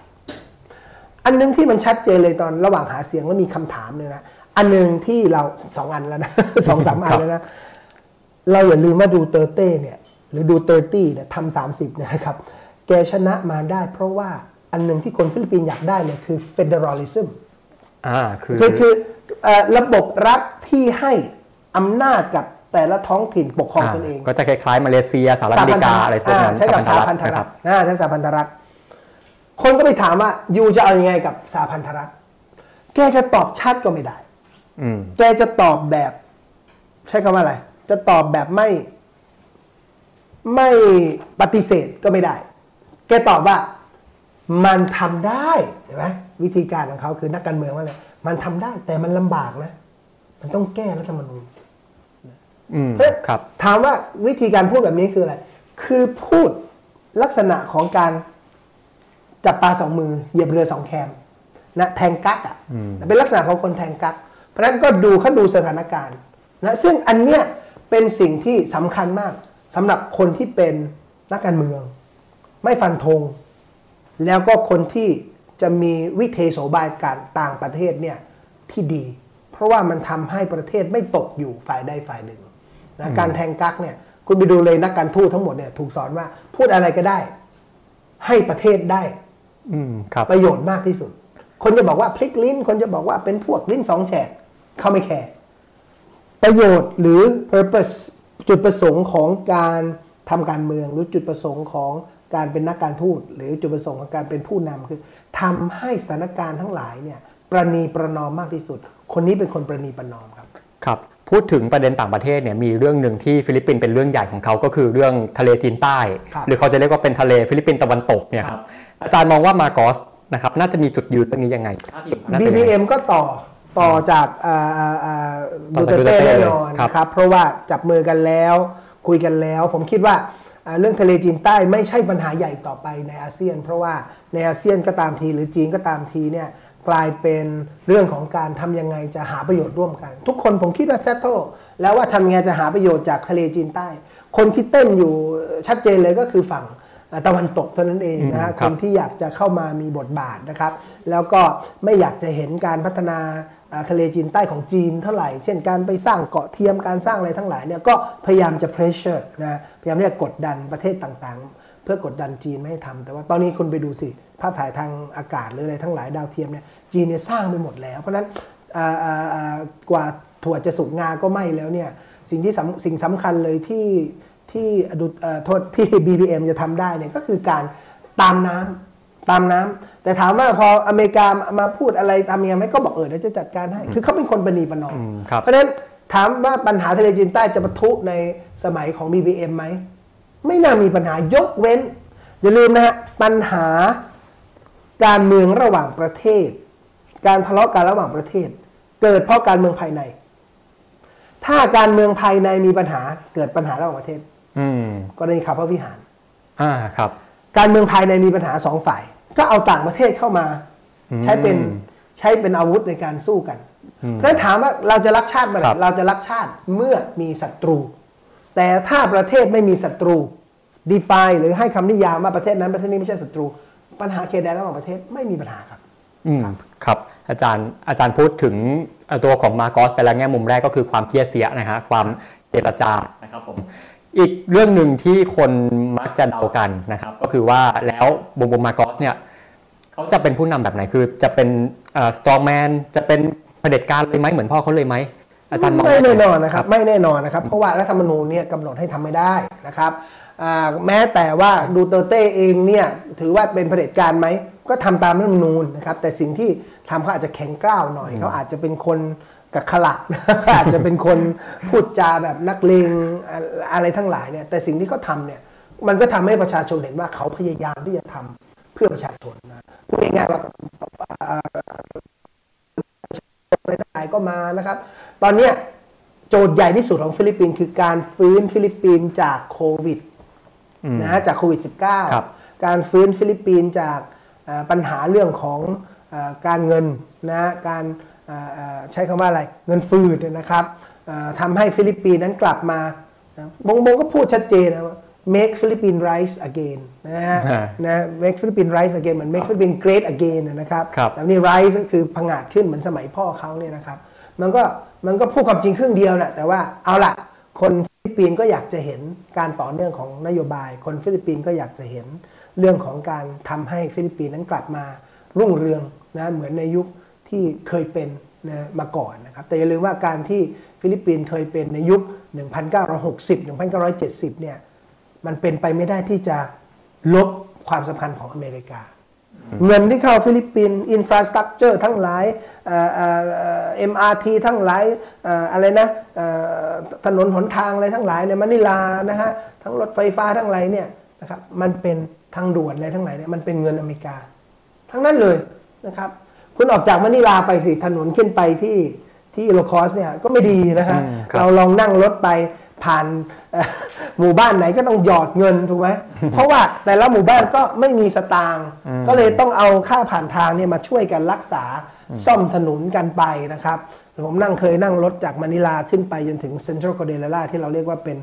อันหนึ่งที่มันชัดเจนเลยตอนระหว่างหาเสียงแล้วมีคำถามเนี่ยนะ อันหนึ่งที่เราสองอันแล้วนะสองสามอันแล้วนะ เราอย่าลืมว่าดูเตอร์เต้เนี่ย หรือดูเตอร์ตี้เนี่ยทำสามสิบเนี่ยนะครับ แกชนะมาได้เพราะว่าอันหนึ่งที่คนฟิลิปปินส์อยากได้เนี่ยคือ federalism อ่าคือคือคือเอ่อระบบรัฐที่ให้อำนาจกับแต่ละท้องถิ่นปกครองตนเอง ก็จะคล้ายๆ มาเลเซียสหรัฐอเมริกาอะไรพวกนั้นใช้กับสาพันธนะครัรัฐบนะใช้สาพันธรัฐ คนก็ไปถามว่ายูจะเอาอยัางไงกับสาพันธรัฐ แกจะตอบชัดก็ไม่ได้อืม แกจะตอบแบบ ใช้คำว่าอะไร จะตอบแบบไม่ ไม่ปฏิเสธก็ไม่ได้ แกตอบว่า มันทำได้เห็นไหมวิธีการของเขาคือนักการเมืองว่าอะไรมันทำได้ แต่มันลำบากนะ มันต้องแก้รัฐธรรมนูญอืมเพราะฉะนั้นครับถามว่าวิธีการพูดแบบนี้คืออะไร คือพูดลักษณะของการจับปลาสองมือเหยียบเรือสองแคมนะแทงกักอะเป็นลักษณะของคนแทงกัก เพราะฉะนั้นก็ดูเขาดูสถานการณ์นะซึ่งอันเนี้ยเป็นสิ่งที่สำคัญมากสำหรับคนที่เป็นนักการเมือง ไม่ฟันธงแล้วก็คนที่จะมีวิเทโสบายการต่างประเทศเนี่ยที่ดี เพราะว่ามันทำให้ประเทศไม่ตกอยู่ฝ่ายใดฝ่ายหนึ่งนะการแทงกักเนี่ยคุณไปดูเลยนักการทูตทั้งหมดเนี่ยถูกสอนว่าพูดอะไรก็ได้ ให้ประเทศได้อืมครับประโยชน์มากที่สุด คนจะบอกว่าพลิกลิ้น คนจะบอกว่าเป็นพวกลิ้นสองแฉก เขาไม่แคร์ประโยชน์หรือ purpose จุดประสงค์ของการทำการเมือง หรือจุดประสงค์ของการเป็นนักการทูตหรือจุดประสงค์ของการเป็นผู้นำคือทำให้สถานการณ์ทั้งหลายเนี่ยประนีประนอมมากที่สุด คนนี้เป็นคนประนีประนอมครับครับพูดถึงประเด็นต่างประเทศเนี่ยมีเรื่องหนึ่งที่ฟิลิปปินส์เป็นเรื่องใหญ่ของเขาก็คือเรื่องทะเลจีนใต้ครับหรือเขาจะเรียกว่าเป็นทะเลฟิลิปปินส์ตะวันตกเนี่ยครับอาจารย์มองว่ามาร์กอสนะครับน่าจะมีจุดยืนเรื่องนี้ยังไงท่าทีของเขาน่าจะยังไง BBM ก็ต่อ ต่อจากอ่าอ่าอ่าต่อดูจากเตอร์เต้ Duterte แน่นอนครับนะครับเพราะว่าจับมือกันแล้วคุยกันแล้ว ผมคิดว่าอ่าเรื่องทะเลจีนใต้ไม่ใช่ปัญหาใหญ่ต่อไปในอาเซียน เพราะว่าในอาเซียนก็ตามทีหรือจีนก็ตามทีเนี่ยกลายเป็นเรื่องของการทำยังไงจะหาประโยชน์ร่วมกัน ทุกคนผมคิดว่าเซตโตแล้วว่าทำยังไงจะหาประโยชน์จากทะเลจีนใต้ คนที่เต้นอยู่ชัดเจนเลยก็คือฝั่งอ่าตะวันตกเท่านั้นเองนะฮะอืมคครับนที่อยากจะเข้ามามีบทบาทนะครับ แล้วก็ไม่อยากจะเห็นการพัฒนาอ่าทะเลจีนใต้ของจีนเท่าไหร่ เช่นการไปสร้างเกาะเทียมการสร้างอะไรทั้งหลายเนี่ยก็พยายามจะ pressure นะพยายามที่จะกดดันประเทศต่างๆ เพื่อกดดันจีนไม่ให้ทำแต่ว่าตอนนี้คุณไปดูสิภาพถ่ายทางอากาศหรืออะไรทั้งหลายดาวเทียมเนี่ยจีนเนี่ยสร้างไปหมดแล้ว เพราะนั้นกว่าถั่วจะสุกงาก็ไหม่แล้วเนี่ยสิ่งที่สำสิ่งสำคัญเลยที่ที่ดุโทษที่ BBM จะทำได้เนี่ยก็คือการตามน้ำตามน้ำ แต่ถามว่าพออเมริกามาพูดอะไรทำยังไงไหมก็บอกเออเดี๋ยวจะจัดการให้ คือเขาเป็นคนปณีประนอมเพราะฉะนั้นถามว่าปัญหาทะเลจีนใต้จะปะทุในสมัยของ BBM ไหม ไม่น่ามีปัญหายกเว้น อย่าลืมนะฮะ ปัญหาการเมืองระหว่างประเทศ การทะเลาะกันระหว่างประเทศ เกิดเพราะการเมืองภายใน ถ้าการเมืองภายในมีปัญหาเกิดปัญหาระหว่างประเทศ อืมกรณีขับพระวิหาร อ่าครับ การเมืองภายในมีปัญหาสองฝ่าย ก็เอาต่างประเทศเข้ามา ใช้เป็นใช้เป็นอาวุธในการสู้กัน เพราะถามว่าเราจะรักชาติเมื่อไหร่เราจะรักชาติเมื่อมีศัตรู แต่ถ้าประเทศไม่มีศัตรู define หรือให้คำนิยามว่าประเทศนั้นประเทศนี้ไม่ใช่ศัตรู ปัญหาเคแดนระหว่างประเทศไม่มีปัญหาครับอืมครับอาจารย์อาจารย์พูดถึงตัวของมาโกสไปแล้วแง่มุมแรกก็คือความเพียเสียนะฮะความเจรจานะครับผมอีกเรื่องหนึ่งที่คนมักจะเดากันนะครับ ก็คือว่าแล้วบงบมาโกสเนี่ย เขาจะเป็นผู้นำแบบไหนคือ จะเป็นสตรองแมนจะเป็นเผด็จการเลยไหมเหมือนพ่อเขาเลยไหมอาจารย์มองไม่แน่นอนนะครับไม่แน่นอนนะครับเพราะว่ารัฐธรรมนูญเนี่ยกำหนดให้ทำไม่ได้นะครับแม้แต่ว่าดูเตอร์เต้เองเนี่ยถือว่าเป็นเผด็จการไหมก็ทำตามรัฐธรรมนูญนะครับแต่สิ่งที่ทำเขาอาจจะแข็งกร้าวหน่อยเขาอาจจะเป็นคนกับขลักอาจจะเป็นคนพูดจาแบบนักเลงอะไรทั้งหลายเนี่ยแต่สิ่งที่เขาทำเนี่ยมันก็ทำให้ประชาชนเห็นว่าเขาพยายามที่จะทำ เพื่อประชาชนนะพูดง่ายๆว่าอะไรทั้งหลายก็มานะครับ ตอนนี้โจทย์ใหญ่ที่สุดของฟิลิปปินส์คือการฟื้นฟิลิปปินส์จากโควิดนะจากโควิด -19 การฟื้นฟิลิปปินส์จากปัญหาเรื่องของการเงินนะการใช้คำว่าอะไรเงินฝืดนะครับทำให้ฟิลิปปินส์นั้นกลับมาบงบงก็พูดชัดเจนนะว่า make Philippines rise again นะฮะนะ make Philippines rise again เหมือน make Philippines great again นะครับแล้วนี่ rise ก็คือพังอาจขึ้นเหมือนสมัยพ่อเขาเนี่ยนะครับมันก็มันก็พูดความจริงครึ่งเดียวแหละแต่ว่าเอาละคนฟิลิปปินส์ก็อยากจะเห็นการต่อเนื่องของนโยบาย คนฟิลิปปินส์ก็อยากจะเห็นเรื่องของการทำให้ฟิลิปปินส์นั้นกลับมารุ่งเรืองนะเหมือนในยุคที่เคยเป็นนะมาก่อนนะครับแต่อย่าลืมว่าการที่ฟิลิปปินส์เคยเป็นในยุค 1960 1970 เนี่ยมันเป็นไปไม่ได้ที่จะ ลบความสำคัญของอเมริกา เงินที่เข้าฟิลิปปินส์ infrastructure ทั้งหลาย MRT ทั้งหลายอะไรนะถนนหนทางอะไรทั้งหลายในมะนิลานะฮะทั้งรถไฟฟ้าทั้งหลายเนี่ยนะครับมันเป็นทางด่วนอะไรทั้งหลายเนี่ยมันเป็นเงินอเมริกา ทั้งนั้นเลยนะครับคุณออกจากมะนิลาไปสิถนนขึ้นไปที่อิโลคอสเนี่ยก็ไม่ดีนะฮะเราลองนั่งรถไป ผ่านหมู่บ้านไหนก็ต้องหยอดเงินถูกไหมเพราะว่าแต่ละหมู่บ้านก็ไม่มีสตางค์ก็เลยต้องเอาค่าผ่านทางเนี่ยมาช่วยกันรักษาซ่อมถนนกันไปนะครับผมนั่งเคยนั่งรถจากมะนิลาขึ้นไปจนถึงเซ็นทรัลคอร์ดิลเลราที่เราเรียกว่าเป็น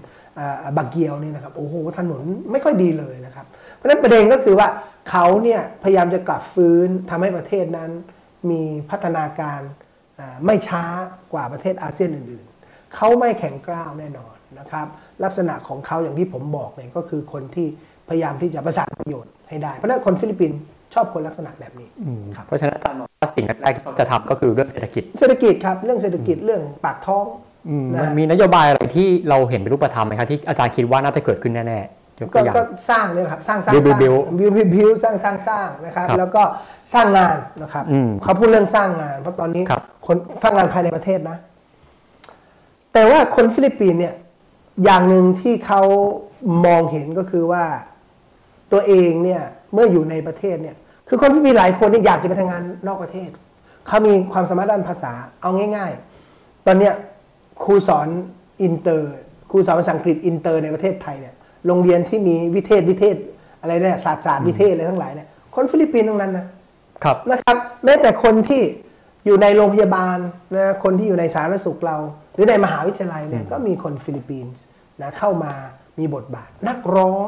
บาเกียวนี่นะครับโอ้โหถนนไม่ค่อยดีเลยนะครับ เพราะฉะนั้นประเด็นก็คือว่าเขาเนี่ยพยายามจะกลับฟื้นทำให้ประเทศนั้น มีพัฒนาการไม่ช้ากว่าประเทศอาเซียนอื่นๆเขาไม่แข็งกร้าวแน่นอน นะครับลักษณะของเขาอย่างที่ผมบอกเนี่ยก็คือคนที่พยายามที่จะประสานประโยชน์ให้ได้ เพราะนั้นคนฟิลิปปินส์ชอบคนลักษณะแบบนี้เพราะฉะนั้นอาจารย์บอกว่าสิ่งแรกที่เขาจะทำก็คือเรื่องเศรษฐกิจ เศรษฐกิจครับเรื่องเศรษฐกิจเรื่องปากท้องมันมีนโยบายอะไรที่เราเห็นเป็นรูปธรรมไหมครับที่อาจารย์คิดว่าน่าจะเกิดขึ้นแน่ๆก็สร้างเนี่ยครับสร้างสร้างบิวบิวบิวบิวสร้างสร้างสร้างนะครับ แล้วก็สร้างงานนะครับเขาพูดเรื่องสร้างงานเพราะตอนนี้คนสร้างงานภายในประเทศนะ แต่ว่าคนฟิลิปปินส์เนี่ย อย่างหนึ่งที่เขามองเห็นก็คือว่าตัวเองเนี่ยเมื่ออยู่ในประเทศเนี่ยคือคนฟิลิปปินส์หลายคนนี่อยากจะไปทำงานนอกประเทศ เขามีความสามารถด้านภาษาเอาง่าย ๆ ตอนเนี้ยครูสอนอินเตอร์ครูสอนภาษาอังกฤษอินเตอร์ในประเทศไทยเนี่ยโรงเรียนที่มีวิเทศวิเทศอะไรเนี่ยศาสตร์ศาสตร์วิเทศอะไรทั้งหลายเนี่ยคนฟิลิปปินส์ทั้งนั้นนะครับนะครับแม้แต่คนที่อยู่ในโรงพยาบาลนะคนที่อยู่ในสาธารณสุขเรา หรือในมหาวิทยาลัยเนี่ยก็มีคนฟิลิปปินส์นะเข้ามามีบทบาท นักร้อง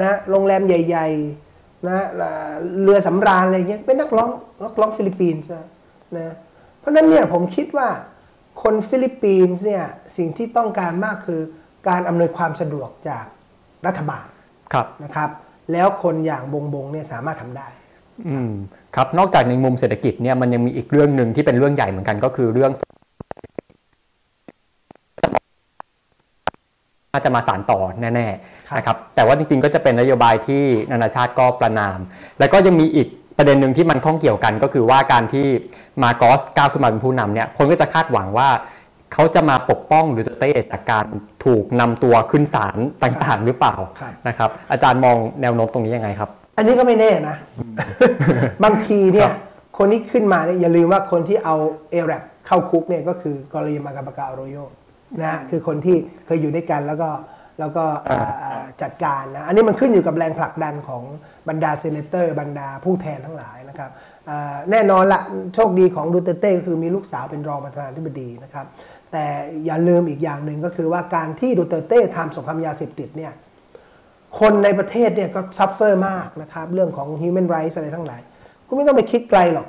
นะโรงแรมใหญ่ ๆนะเรือสำราญอะไรเงี้ยเป็นนักร้องนักร้องฟิลิปปินส์นะเพราะนั้นเนี่ยผมคิดว่าคนฟิลิปปินส์เนี่ยสิ่งที่ต้องการมากคือการอำนวยความสะดวกจากรัฐบาลนะครับ แล้วคนอย่างบงบงเนี่ยสามารถทำได้อืมครับนอกจากในมุมเศรษฐกิจเนี่ยมันยังมีอีกเรื่องหนึ่งที่เป็นเรื่องใหญ่เหมือนกันก็คือเรื่อง น่าจะมาสานต่อแน่ๆนะครับแต่ว่าจริงๆก็จะเป็นนโยบายที่นานาชาติก็ประนาม แล้วก็ยังมีอีกประเด็นหนึ่งที่มันข้องเกี่ยวกันก็คือว่าการที่มาโกสก้าวขึ้นมาเป็นผู้นำเนี่ยคนก็จะคาดหวังว่าเขาจะมาปกป้องดูเตเต้จากการถูกนำตัวขึ้นศาลต่างๆ หรือเปล่านะครับ อาจารย์มองแนวโน้มตรงนี้ยังไงครับ อันนี้ก็ไม่แน่นะ บางทีเนี่ยคนที่ขึ้นมาเนี่ยอย่าลืมว่าคนที่เอาเอรับเข้าคุกเนี่ยก็คือกอริมากาบากาโรโย นะคือคนที่เคยอยู่ด้วยกันแล้วก็แล้วก็จัดการนะอันนี้มันขึ้นอยู่กับแรงผลักดันของบรรดา senator บรรดาผู้แทนทั้งหลายนะครับแน่นอนละโชคดีของดูเตเต้ก็คือมีลูกสาวเป็นรองประธานาธิบดีนะครับแต่อย่าลืมอีกอย่างหนึ่งก็คือว่าการที่ดูเตเต้ทำสงครามยาเสพติดเนี่ยคนในประเทศเนี่ยก็ suffer มากนะครับเรื่องของ human rights อะไรทั้งหลายคุณไม่ต้องไปคิดไกลหรอก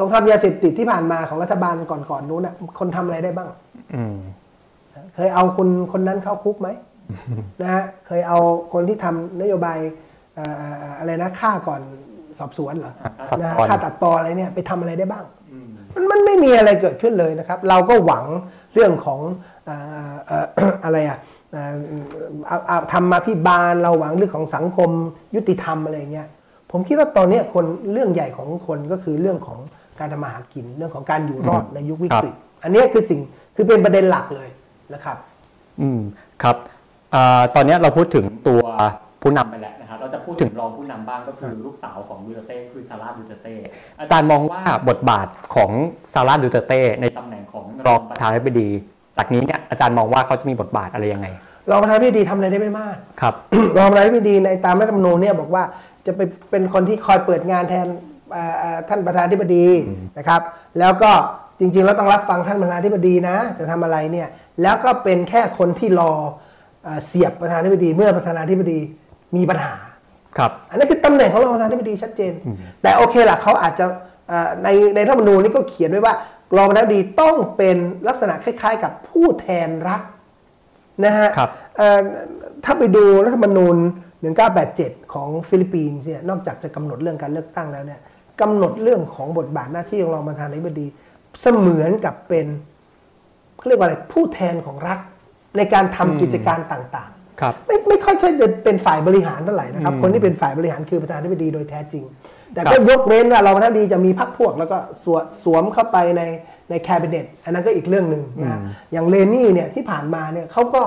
สงครามยาเสพติดที่ผ่านมาของรัฐบาลก่อนๆนู้นนะคนทำอะไรได้บ้าง เคยเอาคนคนนั้นเข้าคุกไหมนะฮะเคยเอาคนที่ทำนโยบายอะไรนะฆ่าก่อนสอบสวนเหรอนะฆ่าตัดตออะไรเนี่ยไปทำอะไรได้บ้าง มันมันไม่มีอะไรเกิดขึ้นเลยนะครับ เราก็หวังเรื่องของอะไรอะทำมาพิบาลเราหวังเรื่องของสังคมยุติธรรมอะไรเงี้ยผมคิดว่าตอนนี้คนเรื่องใหญ่ของคนก็คือเรื่องของการทำมาหากินเรื่องของการอยู่รอดในยุควิกฤต อันนี้คือสิ่ง คือเป็นประเด็นหลักเลยนะครับ อืมครับอตอนนี้เราพูดถึงตัวผู้นำไปแล้วนะครับเราจะพูดถึงรองผู้นำบ้างก็คือลูกสาวของดูเตเต้คือซาร่าดูเตเต้อาจารย์มองว่าบทบาทของซาร่าดูเตเต้ในตำแหน่งของรองประธานาธิบดี จากนี้เนี่ยอาจารย์มองว่าเขาจะมีบทบาทอะไรยังไงรองประธานาธิบดีทำอะไรได้ไม่มากครับรองประธานาธิบดีในตามรัฐธรรมนูญเนี่ยบอกว่าจะไปเป็นคนที่คอยเปิดงานแทนท่านประธานาธิบดีนะครับ แล้วก็ จริงๆแล้วต้องรับฟังท่านประธานาธิบดีนะ จะทำอะไรเนี่ยแล้วก็เป็นแค่คนที่รอเสียบประธานาธิบดี เมื่อประธานาธิบดีมีปัญหาครับอันนี้คือตำแหน่งของรองประธานาธิบดีชัดเจน แต่โอเคล่ะเขาอาจจะในในรัฐธรรมนูญนี่ก็เขียนไว้ว่ารองประธานาธิบดีต้องเป็นลักษณะคล้าย ๆ กับผู้แทนรัฐนะฮะถ้าไปดูรัฐธรรมนูญ 1987 ของฟิลิปปินส์เนี่ยนอกจากจะกำหนดเรื่องการเลือกตั้งแล้วเนี่ยกำหนดเรื่องของบทบาทหน้าที่ของรองประธานาธิบดี เสมือนกับเป็นเขาเรียกว่าอะไรผู้แทนของรัฐในการทำกิจการต่างๆ ไม่ไม่ค่อยใช่เป็นฝ่ายบริหารเท่าไหร่นะครับ คนที่เป็นฝ่ายบริหารคือประธานาธิบดีโดยแท้จริง แต่ก็ยกเว้นว่ารองประธานาธิบดีจะมีพรรคพวก แล้วก็สวมเข้าไปในใน cabinet อันนั้นก็อีกเรื่องหนึ่งนะอย่างเลนี่เนี่ยที่ผ่านมาเนี่ยเขาก็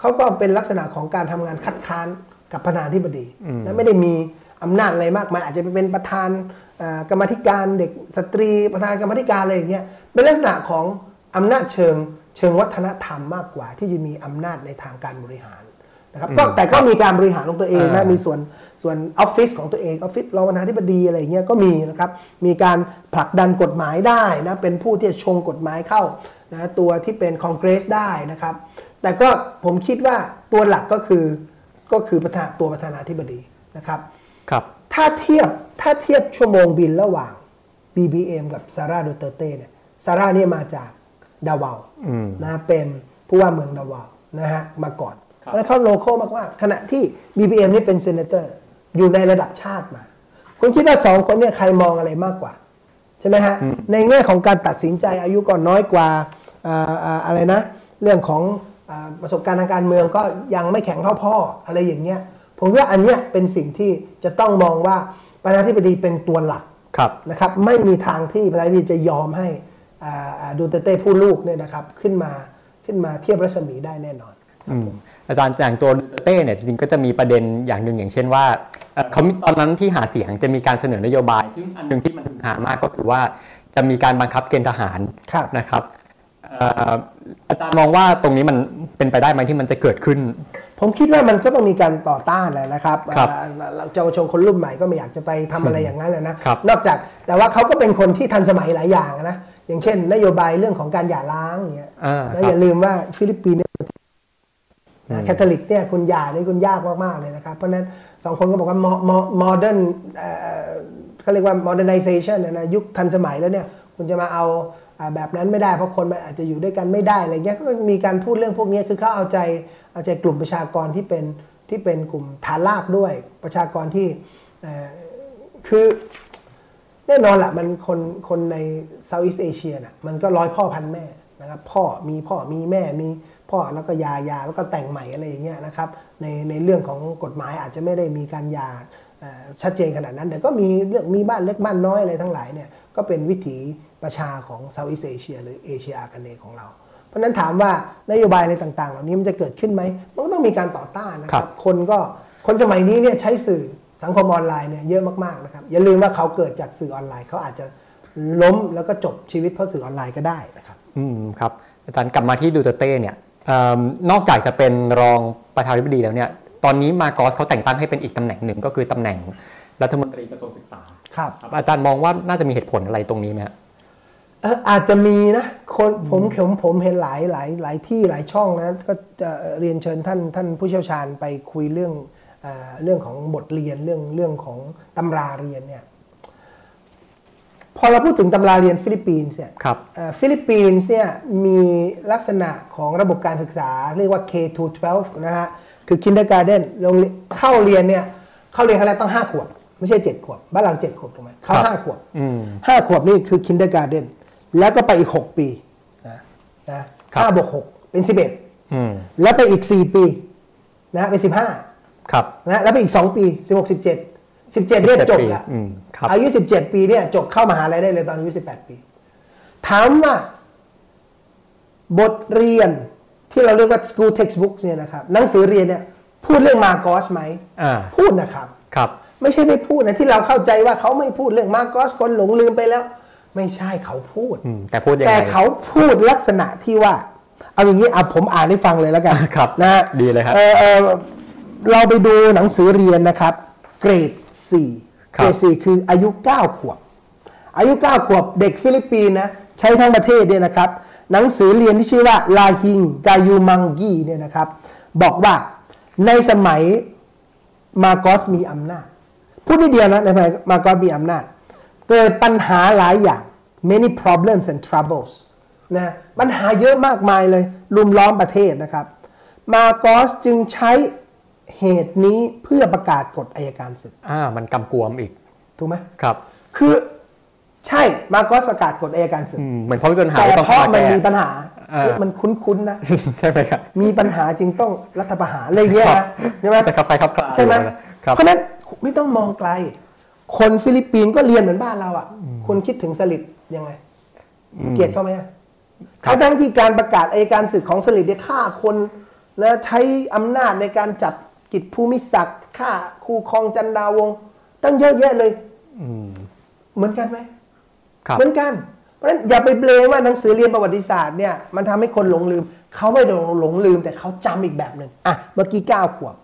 เขาก็เป็นลักษณะของการทำงานคัดค้านกับประธานาธิบดีนะไม่ได้มีอำนาจอะไรมากมายอาจจะเป็นประธาน กรรมาธิการเด็กสตรีประธานกรรมาธิการอะไรอย่างเงี้ยเป็นลักษณะของอำนาจเชิงเชิงวัฒนธรรมมากกว่า ที่จะมีอำนาจในทางการบริหารนะครับก็แต่ก็มีการบริหารของตัวเองนะมีส่วนส่วนออฟฟิศของตัวเองออฟฟิศรองประธานาธิบดีอะไรเงี้ยก็มีนะครับมีการผลักดันกฎหมายได้นะเป็นผู้ที่จะชงกฎหมายเข้านะตัวที่เป็นคอนเกรสได้นะครับ แต่ก็ผมคิดว่าตัวหลักก็คือก็คือประธานตัวประธานาธิบดีนะครับครับ ถ้าเทียบถ้าเทียบชั่วโมงบินระหว่าง BBM กับซาร่าดูเตเต้เนี่ยซาร่าเนี่ยมาจากดาวาวนะเป็นผู้ว่าเมืองดาวาวนะฮะมาก่อนแล้วเขา local มากๆขณะที่ BBM นี่เป็น senator อยู่ในระดับชาติมา คุณคิดว่าสองคนเนี่ยใครมองอะไรมากกว่า ใช่ไหมฮะ ในแง่ของการตัดสินใจอายุก็น้อยกว่าอะไรนะ เรื่องของประสบการณ์ทางการเมืองก็ยังไม่แข็งเท่าพ่ออะไรอย่างเงี้ย ผมว่าอันเนี้ยเป็นสิ่งที่จะต้องมองว่าประธานาธิบดีเป็นตัวหลักนะครับ ไม่มีทางที่ประธานาธิบดีจะยอมให้ดูเตเต้ผู้ลูกเนี่ยนะครับขึ้นมาขึ้นมาเทียบรัศมีได้แน่นอนอาจารย์อย่างตัวดูเตเต้เนี่ยจริงๆก็จะมีประเด็นอย่างหนึ่งอย่างเช่นว่าเขาตอนนั้นที่หาเสียงจะมีการเสนอนโยบายซึ่งอันหนึ่งที่มันหามากก็คือว่าจะมีการบังคับเกณฑ์ทหารนะครับ อาจารย์มองว่าตรงนี้มันเป็นไปได้ไหมที่มันจะเกิดขึ้น ผมคิดว่ามันก็ต้องมีการต่อต้านแหละนะครับเจ้าชนคนรุ่นใหม่ก็ไม่อยากจะไปทำอะไรอย่างนั้นเลยนะนอกจากแต่ว่าเขาก็เป็นคนที่ทันสมัยหลายอย่างนะอย่างเช่น นโยบายเรื่องของการหย่าร้างเงี้ยแล้วอย่าลืมว่าฟิลิปปินส์เนี่ยคาทอลิกเนี่ยคุณหย่านี่คุณยากมากๆเลยนะครับ เพราะนั้นสองคนก็บอกว่า modern เขาเรียกว่า modernization นะยุคทันสมัยแล้วเนี่ยคุณจะมาเอา แบบนั้นไม่ได้เพราะคนมันอาจจะอยู่ด้วยกันไม่ได้อะไรเงี้ยก็มีการพูดเรื่องพวกนี้คือเขาเอาใจเอาใจกลุ่มประชากรที่เป็นที่เป็นกลุ่มฐานรากด้วยประชากรที่คือแน่นอนแหละมันคนคนใน Southeast Asia น่ะมันก็ร้อยพ่อพันแม่นะครับพ่อมีพ่อมีแม่มีพ่อแล้วก็หย่าหย่าแล้วก็แต่งใหม่อะไรอย่างเงี้ยนะครับในในเรื่องของกฎหมายอาจจะไม่ได้มีการหย่าชัดเจนขนาดนั้น แต่ก็มีเรื่องมีบ้านเล็กบ้านน้อยอะไรทั้งหลายเนี่ย ก็เป็นวิถีประชาของ Southeast Asia หรือเอเชียอาคเนย์ของเรา เพราะนั้นถามว่านโยบายอะไรต่าง ๆ เหล่านี้มันจะเกิดขึ้นไหม มันก็ต้องมีการต่อต้านนะครับคนก็คนสมัยนี้เนี่ยใช้สื่อสังคมออนไลน์เนี่ยเยอะมากๆนะครับอย่าลืมว่าเขาเกิดจากสื่อออนไลน์เขาอาจจะล้มแล้วก็จบชีวิตเพราะสื่อออนไลน์ก็ได้นะครับอืมครับอาจารย์กลับมาที่ดูเตเต้เนี่ยนอกจากจะเป็นรองประธานาธิบดีแล้วเนี่ยตอนนี้มาโกสเขาแต่งตั้งให้เป็นอีกตำแหน่งหนึ่งก็คือตำแหน่งรัฐมนตรีกระทรวงศึกษา ครับอาจารย์มองว่าน่าจะมีเหตุผลอะไรตรงนี้ไหมเอออาจจะมีนะคนผมผมผมเห็นหลายหลายหลายที่หลายช่องนะก็จะเรียนเชิญท่านท่านผู้เชี่ยวชาญไปคุยเรื่องเรื่องของบทเรียนเรื่องเรื่องของตำราเรียนเนี่ยพอเราพูดถึงตำราเรียนฟิลิปปินส์เนี่ยฟิลิปปินส์เนี่ยมีลักษณะของระบบการศึกษาเรียกว่า K-12 นะฮะคือ Kindergarten ลงเข้าเรียนเนี่ยเข้าเรียนครั้งแรกต้อง 5 ขวบ ไม่ใช่7ขวบ บ้านเรา7ขวบถูกไหมเข้า5ขวบ5ขวบนี่คือ Kindergarten แล้วก็ไปอีก6ปีนะนะห้าบวกหกเป็น11แล้วไปอีก4ปี นะเป็น15ครับนะแล้วไปอีก2ปี16 17 17เนี่ยจบแล้วอายุ17ปีเนี่ยจบเข้ามหาลัยได้เลยตอนอายุ18ปี ถามว่า บทเรียนที่เราเรียกว่า school textbooks เนี่ยนะครับหนังสือเรียนเนี่ยพูดเรื่องมาโกสไหมพูดนะครับครับ ไม่ใช่ไม่พูดนะที่เราเข้าใจว่าเขาไม่พูดเรื่องมาโกสคนหลงลืมไปแล้ว ไม่ใช่เขาพูดแต่พูดยังไงแต่เขาพูดลักษณะที่ว่า เอาอย่างนี้เอาผมอ่านให้ฟังเลยแล้วกันครับนะดีเลยครับเราไปดูหนังสือเรียนนะครับ เกรด4เกรด4คืออายุ 9 ขวบ อายุ 9 ขวบเด็กฟิลิปปินส์นะใช้ทั้งประเทศเนี่ยนะครับ หนังสือเรียนที่ชื่อว่าลาฮิงกายูมังกีเนี่ยนะครับ บอกว่าในสมัยมาโกสมีอำนาจ พูดนิดเดียวนะในสมัยมาโกสมีอำนาจ เกิดปัญหาหลายอย่าง many problems and troubles นะปัญหาเยอะมากมายเลยลุมล้อมประเทศนะครับ มาโกสจึงใช้เหตุนี้เพื่อประกาศกฎอายการศึกอ่ามันกำกวมอีก ถูกไหมครับ คือใช่มาโกสประกาศกฎอายการศึกเหมือนเพราะมีปัญหาแต่เพราะมันมีปัญหามันคุ้นๆนะ ใช่ไหมครับ มีปัญหาจึงต้องรัฐประหารอะไรเงี้ยนะใช่ไหมจะขับไปขับใช่ไหมเพราะนั้น ไม่ต้องมองไกล คนฟิลิปปินส์ก็เรียนเหมือนบ้านเราอะ คุณคิดถึงสลิดยังไง เกลียดเขาไหมเขาทั้งที่การประกาศอายการศึกของสลิดเนี่ยฆ่าคนแล้วใช้อำนาจในการจับกิจภูมิศักดิ์ฆ่าครูคองจันดาวง ตั้งเยอะแยะเลยเหมือนกันไหมเหมือนกัน เพราะฉะนั้นอย่าไปเบลมว่าหนังสือเรียนประวัติศาสตร์เนี่ยมันทำให้คนหลงลืม เขาไม่หลงลืมแต่เขาจำอีกแบบหนึ่งอะเมื่อกี้เก้าขวบ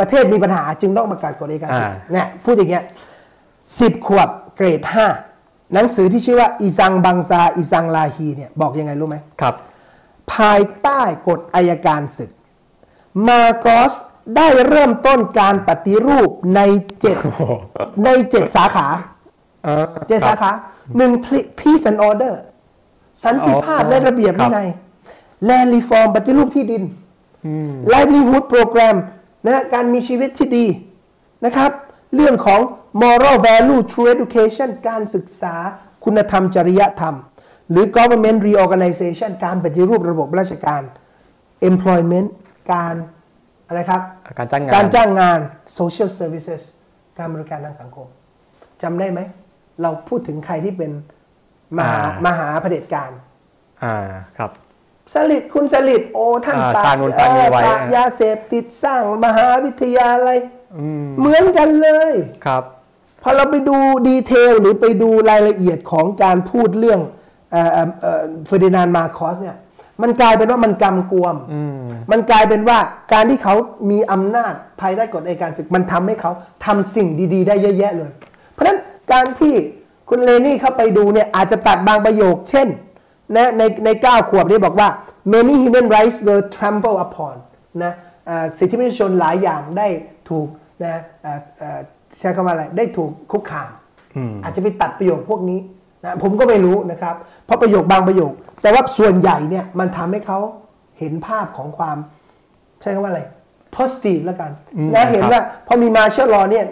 ประเทศมีปัญหาจึงต้องประกาศกฎอัยการเนี่ยพูดอย่างเงี้ยสิบขวบเกรดห้าหนังสือที่ชื่อว่าอีซังบังซาอีซังลาฮีเนี่ยบอกยังไงรู้ไหมครับ ภายใต้กฎอายการศึก มาโกสได้เริ่มต้นการปฏิรูปในเจ็ดในเจ็ดสาขาเจ็ดสาขาหนึ่ง peace and order สันติภาพและระเบียบวินัย land reform ปฏิรูปที่ดิน livelihood program นะการมีชีวิตที่ดีนะครับ เรื่องของ moral value true education การศึกษาคุณธรรมจริยธรรม หรือ government reorganization การปฏิรูประบบราชการ employment การอะไรครับการจ้างงานการจ้างงาน social services การบริการทางสังคมจำได้ไหม เราพูดถึงใครที่เป็นมหามหาเผด็จการอ่าครับ สฤษดิ์คุณสฤษดิ์โอ้ท่านปราบปราบยาเสพติดสร้างมหาวิทยาลัยเหมือนกันเลยครับพอเราไปดู detail หรือไปดูรายละเอียดของการพูดเรื่องเฟอร์ดินานด์ มาร์กอสเนี่ยมันกลายเป็นว่ามันกำกวม มันกลายเป็นว่าการที่เขามีอำนาจภายใต้กฎอัยการศึกมันทำให้เขาทำสิ่งดี ๆ ได้เยอะแยะเลย เพราะฉะนั้นการที่คุณเลนี่เข้าไปดูเนี่ยอาจจะตัดบางประโยค เช่น นะในในเก้าขวบนี่บอกว่า many human rights were trampled upon นะสิทธิมนุษยชนหลายอย่างได้ถูกนะใช้คำว่าอะไรได้ถูกคุกคาม อาจจะไปตัดประโยคพวกนี้นะผมก็ไม่รู้นะครับ เพราะประโยคบางประโยค แต่ว่าส่วนใหญ่เนี่ยมันทำให้เขาเห็นภาพของความ ใช้คำว่าอะไร positive แล้วกันนะเห็นว่าพอมีมาเชลลอเนี่ย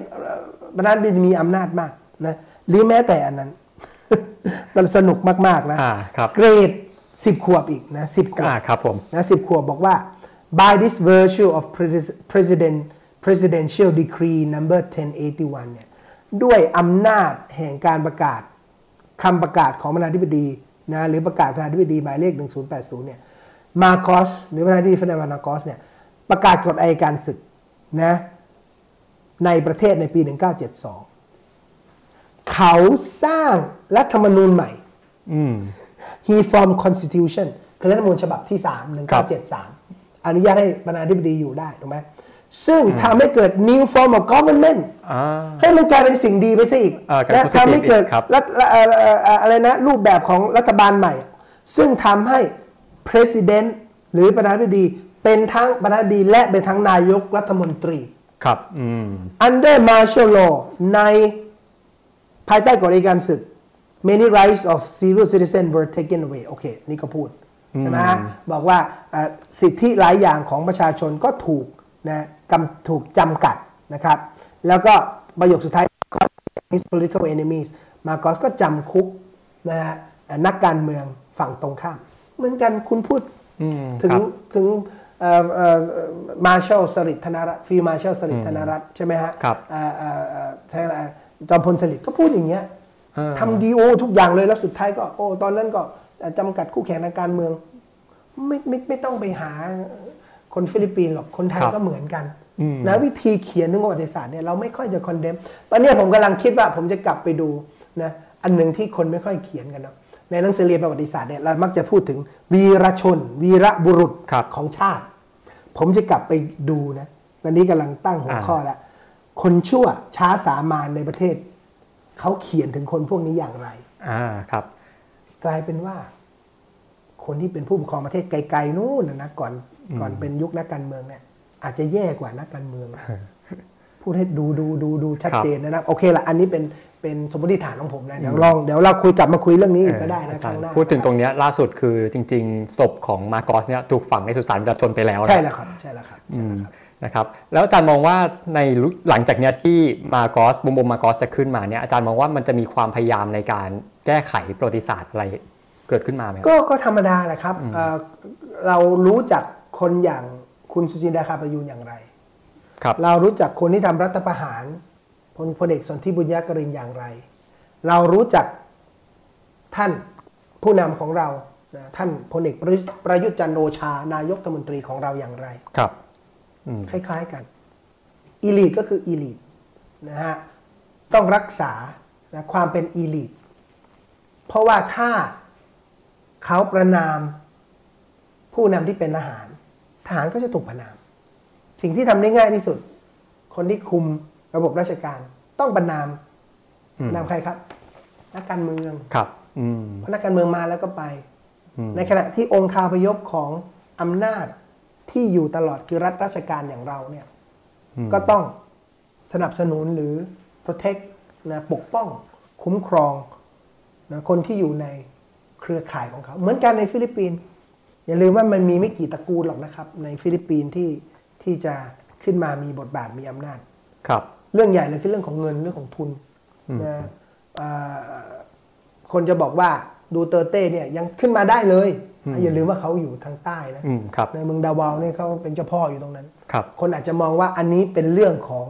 บรรดามีอำนาจมากนะหรือแม้แต่อันนั้น มันสนุกมากๆนะเกรดสิบขวบอีกนะสิบขวบอ่าครับผมนะสิบขวบบอกว่า by this virtue of pres- president presidential decree number 1081เนี่ยด้วยอำนาจแห่งการประกาศคำประกาศของประธานาธิบดีนะหรือประกาศประธานาธิบดีหมายเลข 1080เนี่ยมาโกสหรือประธานาธิบดีเฟรนมานาโกสเนี่ยประกาศกฎอัยการศึกนะในประเทศในปี 1972 เขาสร้างรัฐธรรมนูญใหม่อืม he formed constitution คือรัฐธรรมนูญฉบับที่3ครับ1973 อนุญาตให้ประธานาธิบดีอยู่ได้ถูกไหมซึ่งทำให้เกิด new form of government อ่าให้มันกลายเป็นสิ่งดีไปซะอีกเออกลายเป็นและ positive ทำให้เกิดครับรัฐเอ่อเอ่อเอ่ออะไรนะรูปแบบของรัฐบาลใหม่ ซึ่งทำให้ president หรือประธานาธิบดีเป็นทั้งประธานาธิบดีและเป็นทั้งนายกรัฐมนตรี ครับอืม under martial law ใน ภายใต้กฎอัยการศึก many rights of civil citizen were taken away โอเค นี่ก็พูด ใช่ไหมฮะบอกว่าเอ่อสิทธิหลายอย่างของประชาชนก็ถูกนะกำถูกจำกัดนะครับ แล้วก็ประโยคสุดท้าย his political enemies มาร์กอสก็จำคุกนะฮะเอ่อนักการเมืองฝั่งตรงข้าม เหมือนกันคุณพูดอืมถึงครับถึงมาร์ช l ลสริทธนรัตน์ฟิลมาร์ช l ลสริทธนรัตน์ใช่ไหมฮะครับเอ่อเอ่อเอ่อใช่อะไร จอมพลสฤษดิ์ก็พูดอย่างเงี้ยเออทำดีโอทุกอย่างเลยแล้วสุดท้ายก็ โอ้ตอนนั้นก็จำกัดคู่แข่งทางการเมือง ไม่ไม่ไม่ต้องไปหาคนฟิลิปปินส์หรอกคนไทยครับก็เหมือนกันอืมนะวิธีเขียนเรื่องประวัติศาสตร์เนี่ยเราไม่ค่อยจะ condemn ตอนเนี้ยผมกำลังคิดว่าผมจะกลับไปดูนะอันหนึ่งที่คนไม่ค่อยเขียนกันเนาะในหนังสือเรียนประวัติศาสตร์เนี่ยเรามักจะพูดถึงวีรชน วีรบุรุษครับของชาติ ผมจะกลับไปดูนะตอนนี้กำลังตั้งหัวข้อแล้ว คนชั่วช้าสามานย์ในประเทศ เขาเขียนถึงคนพวกนี้อย่างไร อ่าครับ กลายเป็นว่า คนที่เป็นผู้ปกครองประเทศไกลๆนู่นนะนะก่อนก่อนเป็นยุคนักการเมืองเนี่ย อาจจะแย่กว่านักการเมืองพูดให้ดูดูดูดูชัดครับเจนนะครับ โอเคละอันนี้เป็นเป็นสมมติฐานของผมนะเดี๋ยวลองเดี๋ยวเราคุยกลับมาคุยเรื่องนี้อีกก็ได้นะเออครั้งหน้าพูดถึงตรงเนี้ยล่าสุดคือจริง ๆ ศพของมาโกสเนี่ยถูกฝังในสุสานประชาชนไปแล้วนะใช่แล้วครับใช่แล้วครับใช่แล้วครับ นะครับแล้วอาจารย์มองว่าในลุหลังจากเนี้ยที่มาโกสบุมบมมาโกสจะขึ้นมาเนี่ยอาจารย์มองว่ามันจะมีความพยายามในการแก้ไขประวัติศาสตร์อะไรเกิดขึ้นมาไหมครับก็ก็ธรรมดาแหละครับเอ่อเรารู้จักคนอย่างคุณสุจินดาคาประยูนอย่างไรครับเรารู้จักคนที่ทำรัฐประหารพลพลเอกสนธิบุญญากรินอย่างไร เรารู้จักท่านผู้นำของเรานะท่านพลเอกประยุทธ์ประยุทธ์จันทร์โอชานายกรัฐมนตรีของเราอย่างไรครับ คล้ายๆกันอีลีทก็คืออีลีทนะฮะต้องรักษานะความเป็นอีลีทเพราะว่าถ้าเขาประนามผู้นำที่เป็นทหาร ทหารก็จะถูกประนาม สิ่งที่ทำได้ง่ายที่สุด คนที่คุมระบบราชการ ต้องประนามอืมประนามใครครับ นักการเมืองครับอืมเพราะนักการเมืองมาแล้วก็ไปอืมในขณะที่องค์คาพยพของอำนาจ ที่อยู่ตลอดคือรัฐราชการอย่างเราเนี่ยอืมก็ต้องสนับสนุนหรือ protect นะปกป้องคุ้มครองนะคนที่อยู่ในเครือข่ายของเขา เหมือนกันในฟิลิปปินส์อย่าลืมว่ามันมีไม่กี่ตระกูลหรอกนะครับ ในฟิลิปปินส์ที่ที่จะขึ้นมามีบทบาทมีอำนาจครับ เรื่องใหญ่เลยคือเรื่องของเงินเรื่องของทุนนะเอ่อคนจะบอกว่าดูเตอร์เต้เนี่ยยังขึ้นมาได้เลย อย่าลืมว่าเขาอยู่ทางใต้นะอืมครับในเมืองดาวาวเนี่ยเขาเป็นเจ้าพ่ออยู่ตรงนั้นครับ คนอาจจะมองว่าอันนี้เป็นเรื่องของ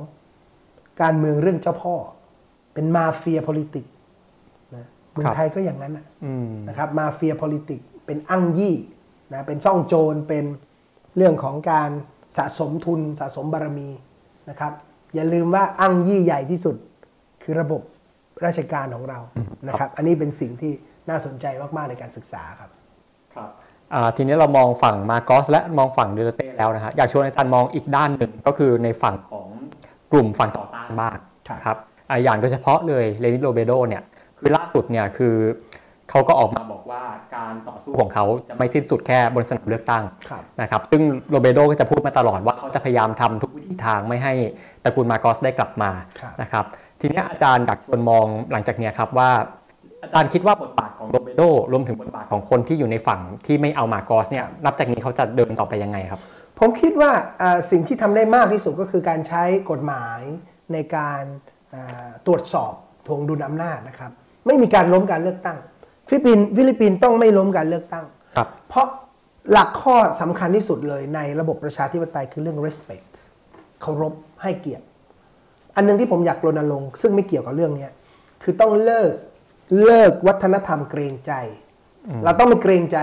การเมืองเรื่องเจ้าพ่อ เป็นมาเฟีย politics นะเมืองไทยก็อย่างนั้นนะอืมนะครับ มาเฟีย politics เป็นอั้งยี่นะเป็นซ่องโจรเป็นเรื่องของการสะสมทุนสะสมบารมีนะครับ อย่าลืมว่าอั้งยี่ใหญ่ที่สุดคือระบบราชการของเรานะครับ อันนี้เป็นสิ่งที่น่าสนใจมาก ๆ ในการศึกษาครับครับอ่า ทีนี้เรามองฝั่งมาโกสและมองฝั่งดูเตอร์เต้แล้วนะฮะอยากชวนอาจารย์มองอีกด้านหนึ่งก็คือในฝั่งของกลุ่มฝั่งต่อต้านบ้างครับครับอ่าอย่างโดยเฉพาะเลยเลนิโรเบโดเนี่ยคือล่าสุดเนี่ยคือเขาก็ออกมาบอกว่าการต่อสู้ของเขาจะไม่สิ้นสุดแค่บนสนามเลือกตั้งครับนะครับซึ่งโรเบโดก็จะพูดมาตลอดว่าเขาจะพยายามทำทุกวิถีทางไม่ให้ตระกูลมาโกสได้กลับมาครับนะครับทีนี้อาจารย์อยากชวนมองหลังจากเนี้ยครับว่า อาจารย์คิดว่าบทบาทของโรเบโดรวมถึงบทบาทของคนที่อยู่ในฝั่งที่ไม่เอามาโกสเนี่ยนับจากนี้เขาจะเดินต่อไปยังไงครับ ผมคิดว่าอ่าสิ่งที่ทำได้มากที่สุดก็คือการใช้กฎหมายในการอ่าตรวจสอบทวงดุลอำนาจนะครับไม่มีการล้มการเลือกตั้ง ฟิลิปปินส์ฟิลิปปินส์ต้องไม่ล้มการเลือกตั้งครับเพราะหลักข้อสำคัญที่สุดเลยในระบบประชาธิปไตยคือเรื่อง respect เคารพให้เกียรติ อันหนึ่งที่ผมอยากรณรงค์ซึ่งไม่เกี่ยวกับเรื่องเนี้ยคือต้องเลิก เลิกวัฒนธรรมเกรงใจ เราต้องไม่เกรงใจ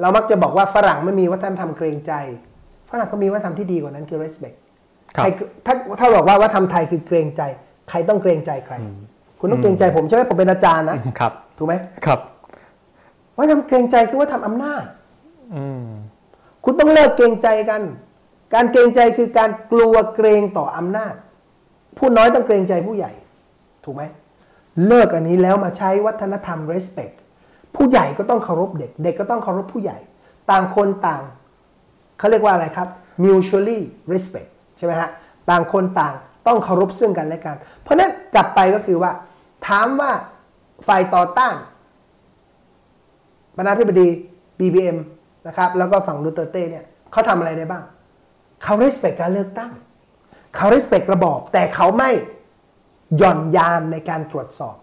เรามักจะบอกว่าฝรั่งไม่มีวัฒนธรรมเกรงใจ ฝรั่งก็มีวัฒนธรรมที่ดีกว่านั้นคือ respect ครับใครถ้าถ้าบอกว่าวัฒนธรรมไทยคือเกรงใจ ใครต้องเกรงใจใคร คุณต้องเกรงใจผมใช่ไหมผมเป็นอาจารย์นะครับถูกไหมครับวัฒนธรรมเกรงใจคือว่าทำอำนาจอืมคุณต้องเลิกเกรงใจกัน การเกรงใจคือการกลัวเกรงต่ออำนาจ ผู้น้อยต้องเกรงใจผู้ใหญ่ ถูกไหม เลิกอันนี้แล้วมาใช้วัฒนธรรม respect ผู้ใหญ่ก็ต้องเคารพเด็ก เด็กก็ต้องเคารพผู้ใหญ่ ต่างคนต่างเขาเรียกว่าอะไรครับ mutually respect ใช่ไหมฮะ ต่างคนต่างต้องเคารพซึ่งกันและกัน เพราะนั้นกลับไปก็คือว่า ถามว่าฝ่ายต่อต้านประธานาธิบดี BBM นะครับ แล้วก็ฝั่งดูเตอร์เต้เนี่ยเขาทำอะไรได้บ้าง เขา respect การเลือกตั้ง เขา respect ระบอบ แต่เขาไม่ หย่อนยานในการตรวจสอบ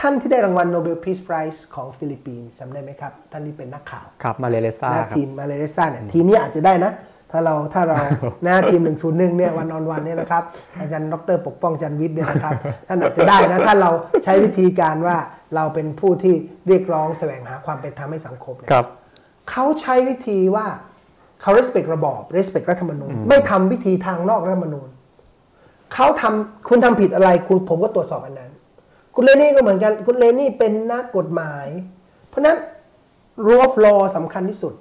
ท่านที่ได้รางวัลโนเบล Peace Prize ของฟิลิปปินส์จำได้ไหมครับ ท่านที่เป็นนักข่าวครับมาเลเลซ่านะครับทีมมาเลเซียเนี่ยทีมนี้อาจจะได้นะ ถ้าเราถ้าเรานะทีม 101เนี่ยวันออนวันเนี่ยนะครับ อาจารย์ดรปกป้องจันทร์วิทย์เนี่ยนะครับท่านอาจจะได้นะถ้าเราใช้วิธีการว่าเราเป็นผู้ที่เรียกร้องแสวงหาความเป็นธรรมให้สังคมเนี่ยครับเขาใช้วิธีว่าเขา respect ระบอบ respect รัฐธรรมนูญไม่ทำวิธีทางนอกรัฐธรรมนูญ เขาทำคุณทำผิดอะไร คุณผมก็ตรวจสอบอันนั้น คุณเลนี่ก็เหมือนกัน คุณเลนี่เป็นนักกฎหมาย เพราะฉะนั้น rule of law สำคัญที่สุด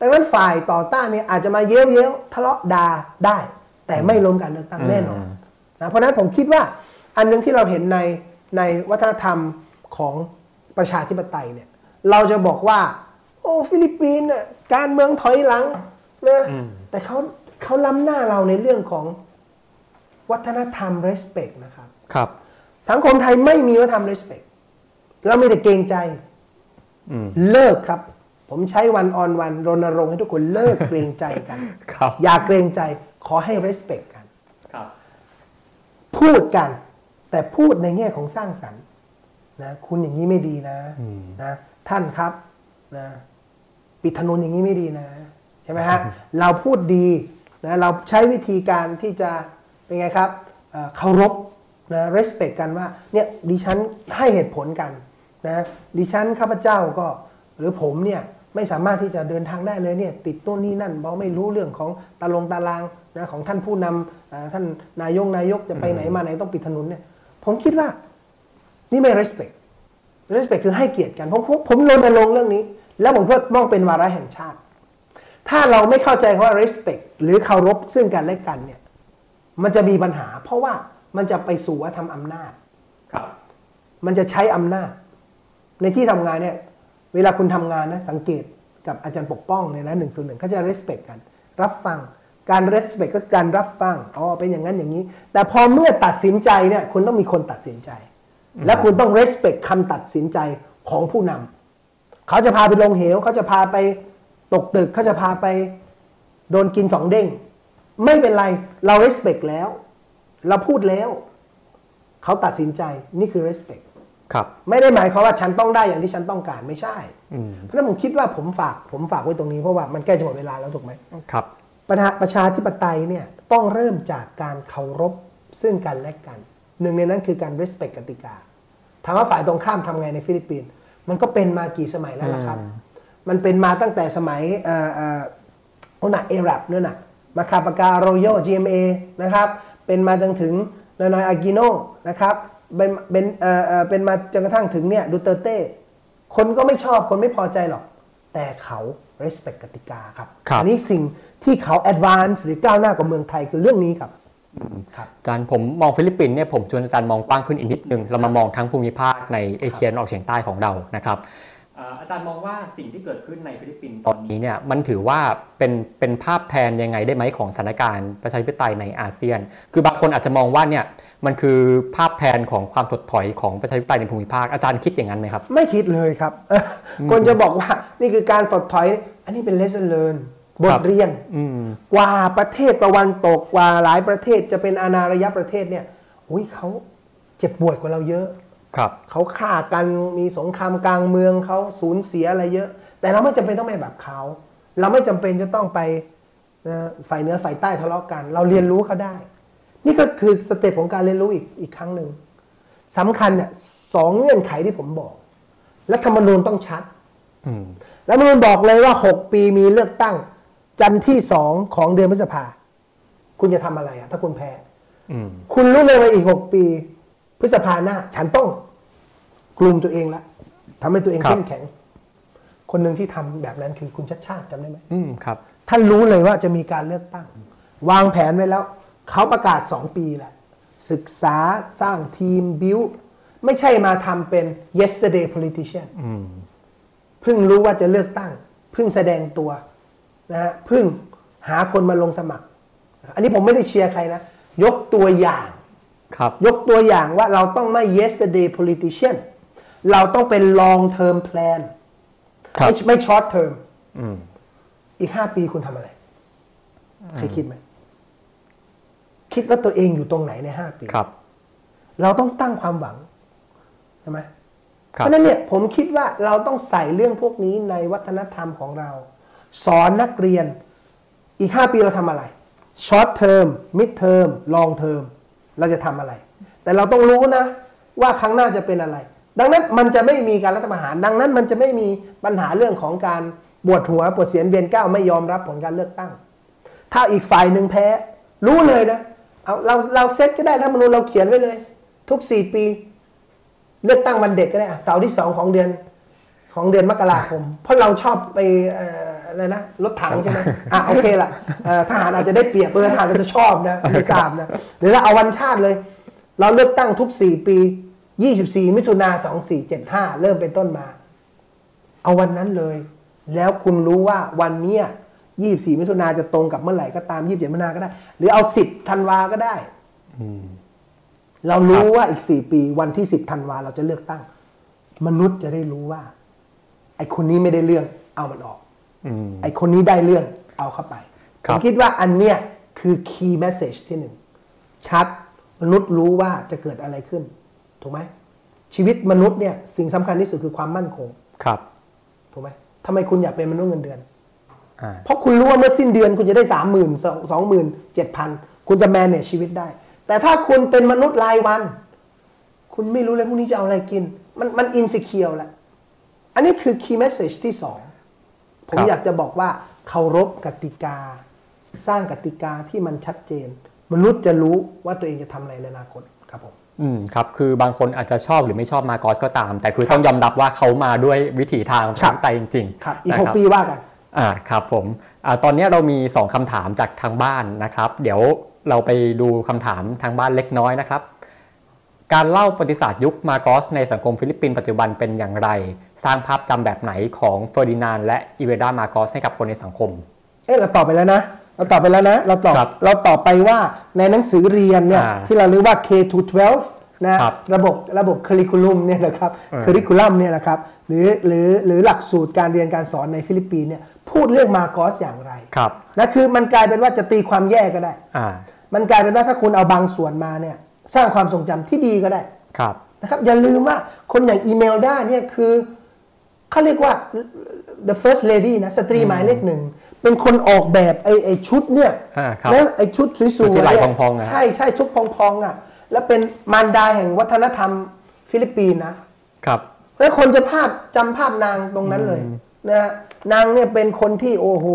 ดังนั้นฝ่ายต่อต้านเนี่ยอาจจะมาเย้ยวเย้ยวทะเลาะด่าได้ แต่ไม่ล้มการเลือกตั้งแน่นอนนะเพราะฉะนั้นผมคิดว่าอันหนึงที่เราเห็นในในวัฒนธรรมของประชาธิปไตยเนี่ย เราจะบอกว่า โอ้ฟิลิปปินส์เนี่ยการเมืองถอยหลังนะแต่เขาเขาล้ำหน้าเราในเรื่องของ วัฒนธรรม respect นะครับครับ สังคมไทยไม่มีวัฒนธรรม respect เรามีแต่เกรงใจอืมเลิกครับ ผมใช้วันออนวันรณรงค์ให้ทุกคนเลิกเกรงใจกันครับอย่าเกรงใจขอให้ respect กันครับ พูดกัน แต่พูดในแง่ของสร้างสรรค์นะคุณอย่างนี้ไม่ดีนะนะท่านครับนะปิดถนนอย่างนี้ไม่ดีนะ ใช่ไหมฮะ เราพูดดีนะเราใช้วิธีการที่จะ เป็นไงครับเอ่อเคารพนะ respect กันว่าเนี่ยดิฉันให้เหตุผลกันนะดิฉันข้าพเจ้าก็หรือผมเนี่ยไม่สามารถที่จะเดินทางได้เลยเนี่ยติดโน่นนี่นั่นเพราะไม่รู้เรื่องของตาลงตารางนะของท่านผู้นำอ่าท่านนายกนายกจะไปไหนมาไหนต้องปิดถนนเนี่ยผมคิดว่านี่ไม่ respect respect คือให้เกียรติกันผมผมผมรณรงค์เรื่องนี้ แล้วผมเพื่อมองเป็นวาระแห่งชาติ ถ้าเราไม่เข้าใจคำว่า respect หรือเคารพซึ่งกันและกันเนี่ย มันจะมีปัญหา เพราะว่ามันจะไปสู่ว่าทำอำนาจครับ มันจะใช้อำนาจ ในที่ทำงานเนี่ย เวลาคุณทำงานนะสังเกตกับอาจารย์ปกป้องเนี่ยนะหนึ่งส่วนหนึ่งเขาจะ respect กัน รับฟังการ respect ก็คือการรับฟังอ๋อเป็นอย่างนั้นอย่างนี้ แต่พอเมื่อตัดสินใจเนี่ยคุณต้องมีคนตัดสินใจ และคุณต้อง respect คำตัดสินใจของผู้นำเขาจะพาไปลงเหวเขาจะพาไปตกตึกเขาจะพาไปโดนกินสองเด้ง ไม่เป็นไรเรา respect แล้ว เราพูดแล้ว เขาตัดสินใจนี่คือ respect ครับ ไม่ได้หมายความว่าฉันต้องได้อย่างที่ฉันต้องการไม่ใช่อืมเพราะฉะนั้นผมคิดว่าผมฝากผมฝากไว้ตรงนี้เพราะว่ามันใกล้จะหมดเวลาแล้วถูกไหมครับประชาประชาธิปไตยเนี่ยต้องเริ่มจากการเคารพซึ่งกันและกัน หนึ่งในนั้นคือการ respect กติกาถามว่าฝ่ายตรงข้ามทำไงในฟิลิปปินส์มันก็เป็นมากี่สมัยแล้วล่ะครับ มันเป็นมาตั้งแต่สมัยเอ่อเอ่อโอ้น่ะเอรับเนี่ยน่ะ มาคาปากัลอาโรโย GMA นะครับเป็นมาจนถึงนอยนอยอากิโนนะครับเป็นเป็นเอ่อเอ่อเป็นมาจนกระทั่งถึงเนี่ยดูเตอร์เต้คนก็ไม่ชอบคนไม่พอใจหรอก แต่เขา respect กติกาครับครับอันนี้สิ่งที่เขา advance หรือก้าวหน้ากว่าเมืองไทยคือเรื่องนี้ครับครับอาจารย์ผมมองฟิลิปปินส์เนี่ยผมชวนอาจารย์มองกว้างขึ้นอีกนิดนึง เรามามองทั้งภูมิภาคในเอเชียตะวันออกเฉียงใต้ของเรานะครับ อ่าอาจารย์มองว่าสิ่งที่เกิดขึ้นในฟิลิปปินส์ตอนนี้เนี่ยมันถือว่าเป็นเป็นภาพแทนยังไงได้ไหมของสถานการณ์ประชาธิปไตยในอาเซียน คือบางคนอาจจะมองว่าเนี่ยมันคือภาพแทนของความถดถอยของประชาธิปไตยในภูมิภาคอาจารย์คิดอย่างนั้นไหมครับ ไม่คิดเลยครับเออคนจะบอกว่านี่คือการสดถอย อันนี้เป็น lesson learn บครัทบเรียนอืมกว่าประเทศตะวันตกกว่าหลายประเทศจะเป็นอาณาระยะประเทศเนี่ยอุ้ยเขาเจ็บปวดกว่าเราเยอะ ครับเขาฆ่ากันมีสงครามกลางเมืองเขาสูญเสียอะไรเยอะ แต่เราไม่จำเป็นต้องไปแบบเขาเราไม่จำเป็นจะต้องไปนะฝ่ายเหนือฝ่ายใต้ทะเลาะกัน เราเรียนรู้เขาได้ นี่ก็คือสเต็ปของการเรียนรู้อีกอีกครั้งหนึ่งสำคัญเนี่ยสองเงื่อนไขที่ผมบอก และธรรมนูญต้องชัดอืมแล้วมันบอกเลยว่า6ปีมีเลือกตั้ง จันทร์ที่สองของเดือนพฤษภาคุณจะทำอะไรอะถ้าคุณแพ้อืมคุณรู้เลยว่าอีก6ปี พฤษภาหน้า ฉันต้องกลุ่มตัวเองละทำให้ตัวเองครับเข้มแข็ง คนหนึ่งที่ทำแบบนั้นคือคุณชัดชาติจำได้ไหมอืมครับท่านรู้เลยว่าจะมีการเลือกตั้ง วางแผนไว้แล้ว เขาประกาศ2ปีแหละศึกษาสร้างทีมบิวไม่ใช่มาทำเป็น yesterday politician อืมเพิ่งรู้ว่าจะเลือกตั้ง เพิ่งแสดงตัวนะฮะเพิ่งหาคนมาลงสมัคร อันนี้ผมไม่ได้เชียร์ใครนะ ยกตัวอย่าง ครับยกตัวอย่างว่าเราต้องไม่ yesterday politician เราต้องเป็น long term plan ครับไม่ไม่ short term อืมอีกห้าปีคุณทำอะไรเคยคิดไหมคิดว่าตัวเองอยู่ตรงไหนในห้าปีครับ เราต้องตั้งความหวังใช่ไหมคเพรับราะฉะนั้นเนี่ยผมคิดว่าเราต้องใส่เรื่องพวกนี้ในวัฒนธรรมของเรา สอนนักเรียนอีก 5 ปีเราทำอะไร short term mid term long term เราจะทำอะไร แต่เราต้องรู้นะ ว่าครั้งหน้าจะเป็นอะไร ดังนั้นมันจะไม่มีการรัฐประหาร ดังนั้นมันจะไม่มีปัญหาเรื่องของการบวชหัวปวดเสียนเวียนก้าวไม่ยอมรับผลการเลือกตั้ง ถ้าอีกฝ่ายหนึ่งแพ้ รู้เลยนะเอาเราเราเซตก็ได้รัฐธรรมนูญเราเขียนไว้เลย ทุก4ปี เลือกตั้งวันเด็กก็ได้เสาร์ที่สองของเดือนของเดือนมกราคม เพราะเราชอบไปเอ่ออะไรนะรถถังใช่ไหมอะโอเคละเอ่อทหารอาจจะได้เปรียบเออทหารอาจจะชอบนะไม่ทราบนะหรือเราเอาวันชาติเลย เราเลือกตั้งทุก 4 ปี 24 มิถุนา2475 เริ่มเป็นต้นมา เอาวันนั้นเลย แล้วคุณรู้ว่าวันเนี้ย24 มิถุนาจะตรงกับเมื่อไหร่ก็ตาม 27 มิถุนาก็ได้ หรือเอา 10ธันวาก็ได้เรารู้ว่าอีก 4 ปีวันที่ 10ธันวาเราจะเลือกตั้ง มนุษย์จะได้รู้ว่าไอ้คนนี้ไม่ได้เรื่องเอามันออกอืม ไอ้คนนี้ได้เรื่องเอาเข้าไปคผรับมคิดว่าอันเนี้ยคือ key message ที่หนึ่ง ชัดมนุษย์รู้ว่าจะเกิดอะไรขึ้น ถูกไหม ชีวิตมนุษย์เนี่ย สิ่งสำคัญที่สุดคือความมั่นคง ครับ ถูกไหมทำไมคุณอยากเป็นมนุษย์เงินเดือนอ่าเพราะคุณรู้ว่าเมื่อสิ้นเดือนคุณจะได้สามหมื่นสองหมื่นเจ็ดพันคุณจะแมนเนี่ยชีวิตได้ แต่ถ้าคุณเป็นมนุษย์รายวัน คุณไม่รู้เลยพรุ่งนี้จะเอาอะไรกิน มันมันอินสิเคียวแหละ อันนี้คือ key message ที่สอง ผมครับอยากจะบอกว่าเคารพกติกา สร้างกติกาที่มันชัดเจน มนุษย์จะรู้ว่าตัวเองจะทำอะไรในอนาคตครับผมอืมครับคือบางคนอาจจะชอบหรือไม่ชอบมาโกอสก็ตาม แต่คือต้องยอมรับว่าเขามาด้วยวิถีทางประชาธิปไตยจริงๆครับอีกนะหกปีว่ากันอ่าครับผมอ่าตอนนี้เรามี 2คำถามจากทางบ้านนะครับ เดี๋ยวเราไปดูคำถามทางบ้านเล็กน้อยนะครับ การเล่าประวัติศาสตร์ยุคมาโกอสในสังคมฟิลิปปินส์ปัจจุบันเป็นอย่างไร สร้างภาพจำแบบไหนของเฟอร์ดินานด์และอีเมลดามาโกอสให้กับคนในสังคม เอ๊ะเราตอบไปแล้วนะ เราตอบไปแล้วนะ เราตอบครับเราตอบไปว่าในหนังสือเรียนเนี่ยอ่าที่เราเรียกว่า K to 12นะ ครับระบบระบบค u ริคูลัมเนี่ยนะครับเออค u ริคูลัมเนี่ยนะครับหรือหรือหรือหลักสูตรการเรียนการสอนในฟิลิปปินส์เนี่ยพูดเรื่องมาโกอสอย่างไรครับนะคือมันกลายเป็นว่าจะตีความแย่ก็ได้ อ่ามันกลายเป็นว่าถ้าคุณเอาบางส่วนมาเนี่ยสร้างความทรงจำที่ดีก็ได้ ครับ นะครับอย่าลืมว่าคนอย่างอีเมลได้เนี่ยคือ เขาเรียกว่า the first lady นะสตรีหมายเลขหนึ่ง เป็นคนออกแบบไอ้ไอ้ชุดเนี่ยอ่าครับแล้วไอ้ชุดสวยๆชุดที่ลายเนี่ยพองๆอะใช่ใช่ชุดพองๆอะ แล้วเป็นมารดาแห่งวัฒนธรรมฟิลิปปินส์นะครับแล้วคนจะภาพจำภาพนางตรงนั้นเลยนะฮะนางเนี่ยเป็นคนที่โอ้โห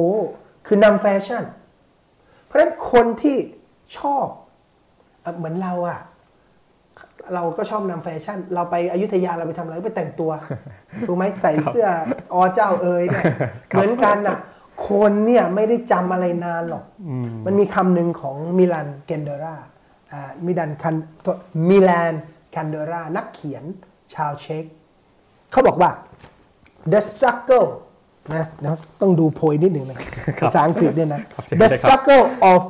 คือนำแฟชั่น เพราะฉะนั้นคนที่ชอบเอ่อเหมือนเราอะ เราก็ชอบตามแฟชั่น เราไปอยุธยาเราไปทำอะไรไปแต่งตัวถูกไหมใส่เสื้อออเจ้าเอ๋ยเนี่ยเหมือนกันอะคนเนี่ยไม่ได้จำอะไรนานหรอก มันมีคำหนึ่งของมิลานคุนเดราอ่ามิลานคุนมิลานคุนเดรานักเขียนชาวเช็กเขาบอกว่า the struggle นะนะต้องดูโพยนิดหนึ่งนะภาษาอังกฤษเนี่ยนะครับเชิญ the เลยครับ struggle of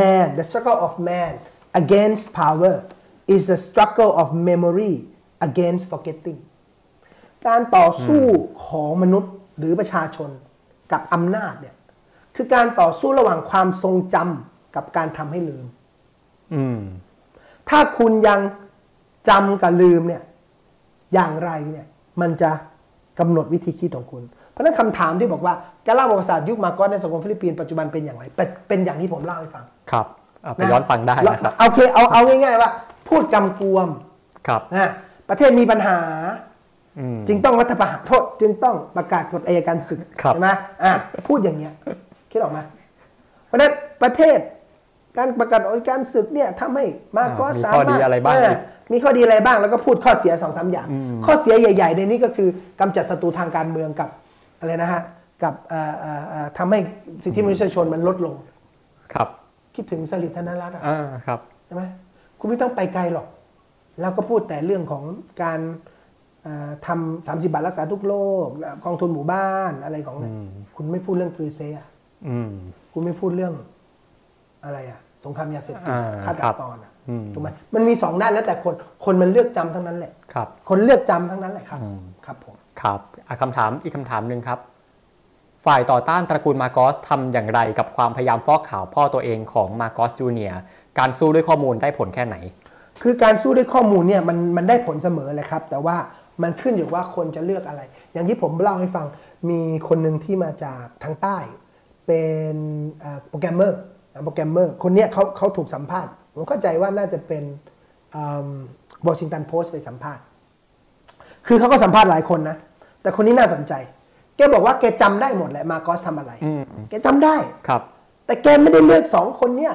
man the struggle of man against power is a struggle of memory against forgetting การต่อสู้ของมนุษย์หรือประชาชนกับอำนาจเนี่ยคือการต่อสู้ระหว่างความทรงจำกับการทำให้ลืมอืมถ้าคุณยังจำกับลืมเนี่ยอย่างไรเนี่ยมันจะกำหนดวิธีคิดของคุณ เพราะฉะนั้นคำถามที่บอกว่าการเล่าประวัติศาสตร์ยุคมาโกสในสังคมฟิลิปปินส์ปัจจุบันเป็นอย่างไร เป็นเป็นอย่างที่ผมเล่าให้ฟัง ครับเอาไปย้อนฟังได้นะครับ โอเคเอาเอาง่ายๆว่า พูดกำกวมครับนะประเทศมีปัญหาอืมจึงต้องรัฐประหารโทษ จึงต้องประกาศกฎอัยการศึกครับใช่ไหมอะพูดอย่างเงี้ยคิดออกไหมเพราะฉะนั้นประเทศการประกาศอัยการศึกเนี่ยทำให้มาโกสมีสาข้อมารถดีอะไรบ้างเอีกมีข้อดีอะไรบ้างแล้วก็พูดข้อเสียสองสามอย่าง ข้อเสียใหญ่ ๆ ในนี้ก็คือกำจัดศัตรูทางการเมืองกับอะไรนะฮะกับเอ่อเอ่อเอ่อทำให้สิทธิมนุษยชนมันลดลง ครับ คิดถึงสลิดธนรัตน์อะอ่าครับใช่ไหม คุณไม่ต้องไปไกลหรอกเราก็พูดแต่เรื่องของการเอ่อทำสามสิบาทรักษาทุกโรคกองทุนหมู่บ้านอะไรของเนี่ยคุณไม่พูดเรื่องกรีเซียอืมคุณไม่พูดเรื่องอะไรอะสงครามยาเสพติดอ่าฆาตครับกรอะอืมถูกไหมมันมีสองด้านแล้วแต่คนคนมันเลือกจำทั้งนั้นแหละครับ คนเลือกจำทั้งนั้นแหละครับอืมครับผมครับอะคำถามอีกคำถามหนึ่งครับ ฝ่ายต่อต้านตระกูลมาโกสทำอย่างไรกับความพยายามฟอกข่าวพ่อตัวเองของมาโกสจูเนียร์การสู้ด้วยข้อมูลได้ผลแค่ไหน คือการสู้ด้วยข้อมูลเนี่ยมันมันได้ผลเสมอเลยครับ แต่ว่ามันขึ้นอยู่ว่าคนจะเลือกอะไร อย่างที่ผมเล่าให้ฟังมีคนหนึ่งที่มาจากทางใต้ เป็นโปรแกรมเมอร์โปรแกรมเมอร์คนนี้เขาเขาถูกสัมภาษณ์ ผมเข้าใจว่าน่าจะเป็นวอชิงตันโพสต์ไปสัมภาษณ์ คือเขาก็สัมภาษณ์หลายคนนะ แต่คนนี้น่าสนใจ แกบอกว่าแกจำได้หมดแหละมาโกอสทำอะไรอืมแกจำได้ครับ แต่แกไม่ได้เลือกสองคนเนี่ย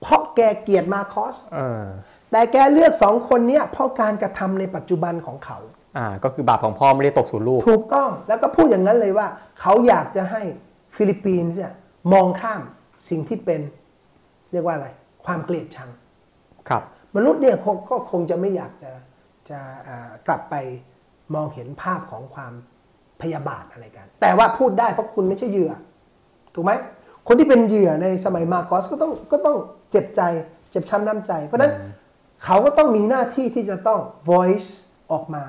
เพราะแกเกลียดมาโกอสเออแต่แกเลือกสองคนเนี้ยเพราะการกระทำในปัจจุบันของเขาอ่าก็คือบาปของพ่อไม่ได้ตกสู่ลูก ถูกต้องแล้วก็พูดอย่างนั้นเลยว่า เขาอยากจะให้ฟิลิปปินส์เนี่ยมองข้ามสิ่งที่เป็น เรียกว่าอะไร ความเกลียดชังครับ มนุษย์เนี่ยคงก็คงจะไม่อยากจะจะอ่ากลับไปมองเห็นภาพของความ พยาบาทอะไรกัน แต่ว่าพูดได้เพราะคุณไม่ใช่เหยื่อ ถูกไหมคนที่เป็นเหยื่อในสมัยมาโกอสก็ต้องก็ต้องเจ็บใจ เจ็บช้ำน้ำใจ เพราะฉะนั้นเขาก็ต้องมีหน้าที่ที่จะต้อง voice ออกมา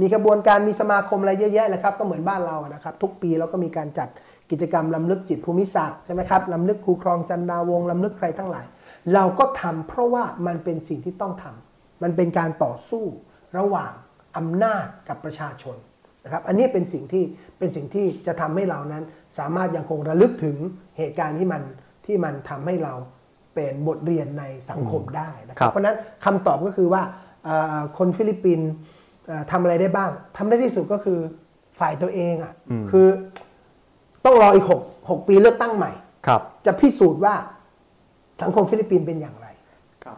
มีกระบวนการมีสมาคมอะไรเยอะแยะเลยครับ ก็เหมือนบ้านเราอะนะครับ ทุกปีเราก็มีการจัดกิจกรรมลำลึกจิตภูมิศักดิ์ใช่ไหมครับลำลึกครูครองจันดาวงศ์ลำลึกใครทั้งหลาย เราก็ทำเพราะว่ามันเป็นสิ่งที่ต้องทำมันเป็นการต่อสู้ระหว่างอำนาจกับประชาชน นะครับอันนี้เป็นสิ่งที่เป็นสิ่งที่จะทำให้เรานั้น สามารถยังคงระลึกถึงเหตุการณ์ที่มันที่มันทำให้เราเป็นบทเรียนในสังคมได้นะคครัรับบเพราะฉะนั้นคำตอบก็คือว่าเอ่อคนฟิลิปปินส์เอ่อทำอะไรได้บ้างทำได้ที่สุดก็คือฝ่ายตัวเองอะคือต้องรออีกหกหกปีเลือกตั้งใหม่ครับจะพิสูจน์ว่าสังคมฟิลิปปินส์เป็นอย่างไร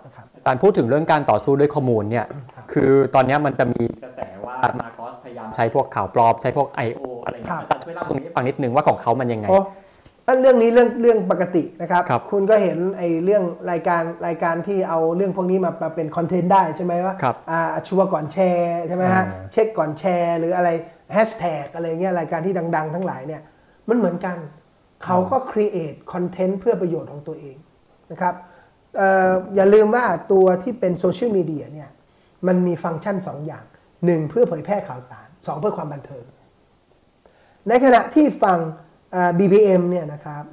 นะครับการพูดถึงเรื่องการต่อสู้ด้วยข้อมูลเนี่ยครับคือตอนเนี้ยมันจะมีกระแสว่ามาโกส พยายามใช้พวกข่าวปลอมใช้พวก I.O. อะไรอย่างเงี้ยอาจารย์ช่วยเล่าตรงนี้ให้ฟังนิดนึงว่าของเขามันยังไงโอ้อันเรื่องนี้เรื่องเรื่องปกตินะครับครับคุณก็เห็นไอ้เรื่องรายการรายการที่เอาเรื่องพวกนี้มามาเป็น content ได้ใช่ไหมว่าครับอ่าชัวร์ก่อนแชร์ใช่ไหมฮะอ่าเช็คก่อนแชร์ หรืออะไรแฮชแท็กอะไรเงี้ยรายการที่ดัง ๆ ทั้งหลายเนี่ยมันเหมือนกันเขาก็ create content เพื่อประโยชน์ของตัวเองนะครับเอ่ออย่าลืมว่าตัวที่เป็นโซเชียลมีเดียเนี่ยมันมีฟังก์ชัน 2 อย่าง 1 เพื่อเผยแพร่ข่าวสาร 2 เพื่อความบันเทิง ในขณะที่ฝั่งเอ่อ BBM เนี่ยนะครับ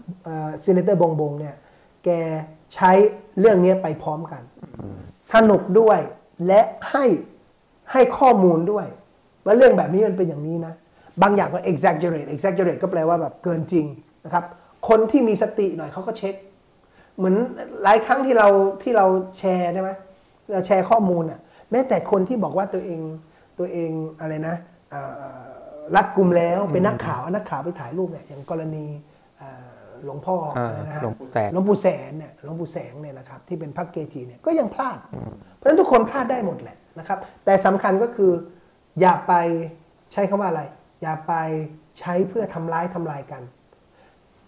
ซีเนเตอร์บงบงเนี่ยแกใช้เรื่องนี้ไปพร้อมกัน สนุกด้วยและให้ให้ข้อมูลด้วย ว่าเรื่องแบบนี้มันเป็นอย่างนี้นะ บางอย่างก็ exaggerate exaggerate ก็แปลว่าแบบเกินจริงนะครับ คนที่มีสติหน่อยเขาก็เช็ค เหมือนหลายครั้งที่เราที่เราแชร์ได้ไหมเราแชร์ข้อมูลอะแม้แต่คนที่บอกว่าตัวเอง ตัวเองอะไรนะเอ่อรัดกลุ่มแล้วเป็นนักข่าวเอานักข่าวไปถ่ายรูปเนี่ยอย่างกรณีเอ่อหลวงพ่ออ่าอะไรนะฮะหลวงปู่แสงหลวงปู่แสงเนี่ยหลวงปู่แสงเนี่ยนะครับที่เป็นพระเกจิเนี่ยก็ยังพลาด เพราะฉะนั้นทุกคนพลาดได้หมดแหละนะครับ แต่สำคัญก็คืออย่าไปใช้คำว่าอะไร อย่าไปใช้เพื่อทำร้ายทำลายกัน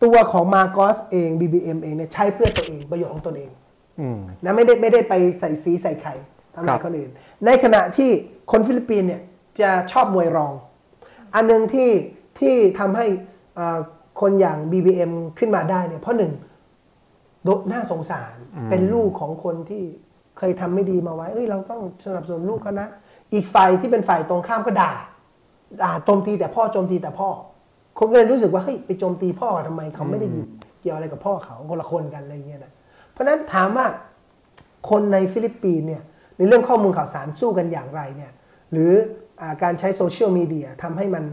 ตัวของมาโกสเอง BBM เองเนี่ยใช้เพื่อตัวเองประโยชน์ของตนเองอืมนะไม่ได้ไม่ได้ไปใส่สีใส่ไข่ทำครัลายบคนอื่น ในขณะที่ คนฟิลิปปินส์เนี่ยจะชอบมวยรอง อันหนึงที่ที่ทำให้เอ่อคนอย่าง BBM ขึ้นมาได้เนี่ยเพราะหนึ่งโดน่าสงสารเป็นลูกของคนที่เคยทำไม่ดีมาไว้ เอ้ยเราต้องสนับสนุนลูกเขานะ อีกฝ่ายที่เป็นฝ่ายตรงข้ามก็ด่าด่าโจมตีแต่พ่อโจมตีแต่พ่อ คนก็เลยรู้สึกว่าเฮ้ยไปโจมตีพ่อทำไมเขาไม่ได้อยู่เกี่ยวอะไรกับพ่อเขาคนละคนกันอะไรเงี้ยนะเพราะฉะนั้นถามว่าคนในฟิลิปปินส์เนี่ยในเรื่องข้อมูลข่าวสารสู้กันอย่างไรเนี่ย หรือการใช้โซเชียลมีเดียทำให้มัน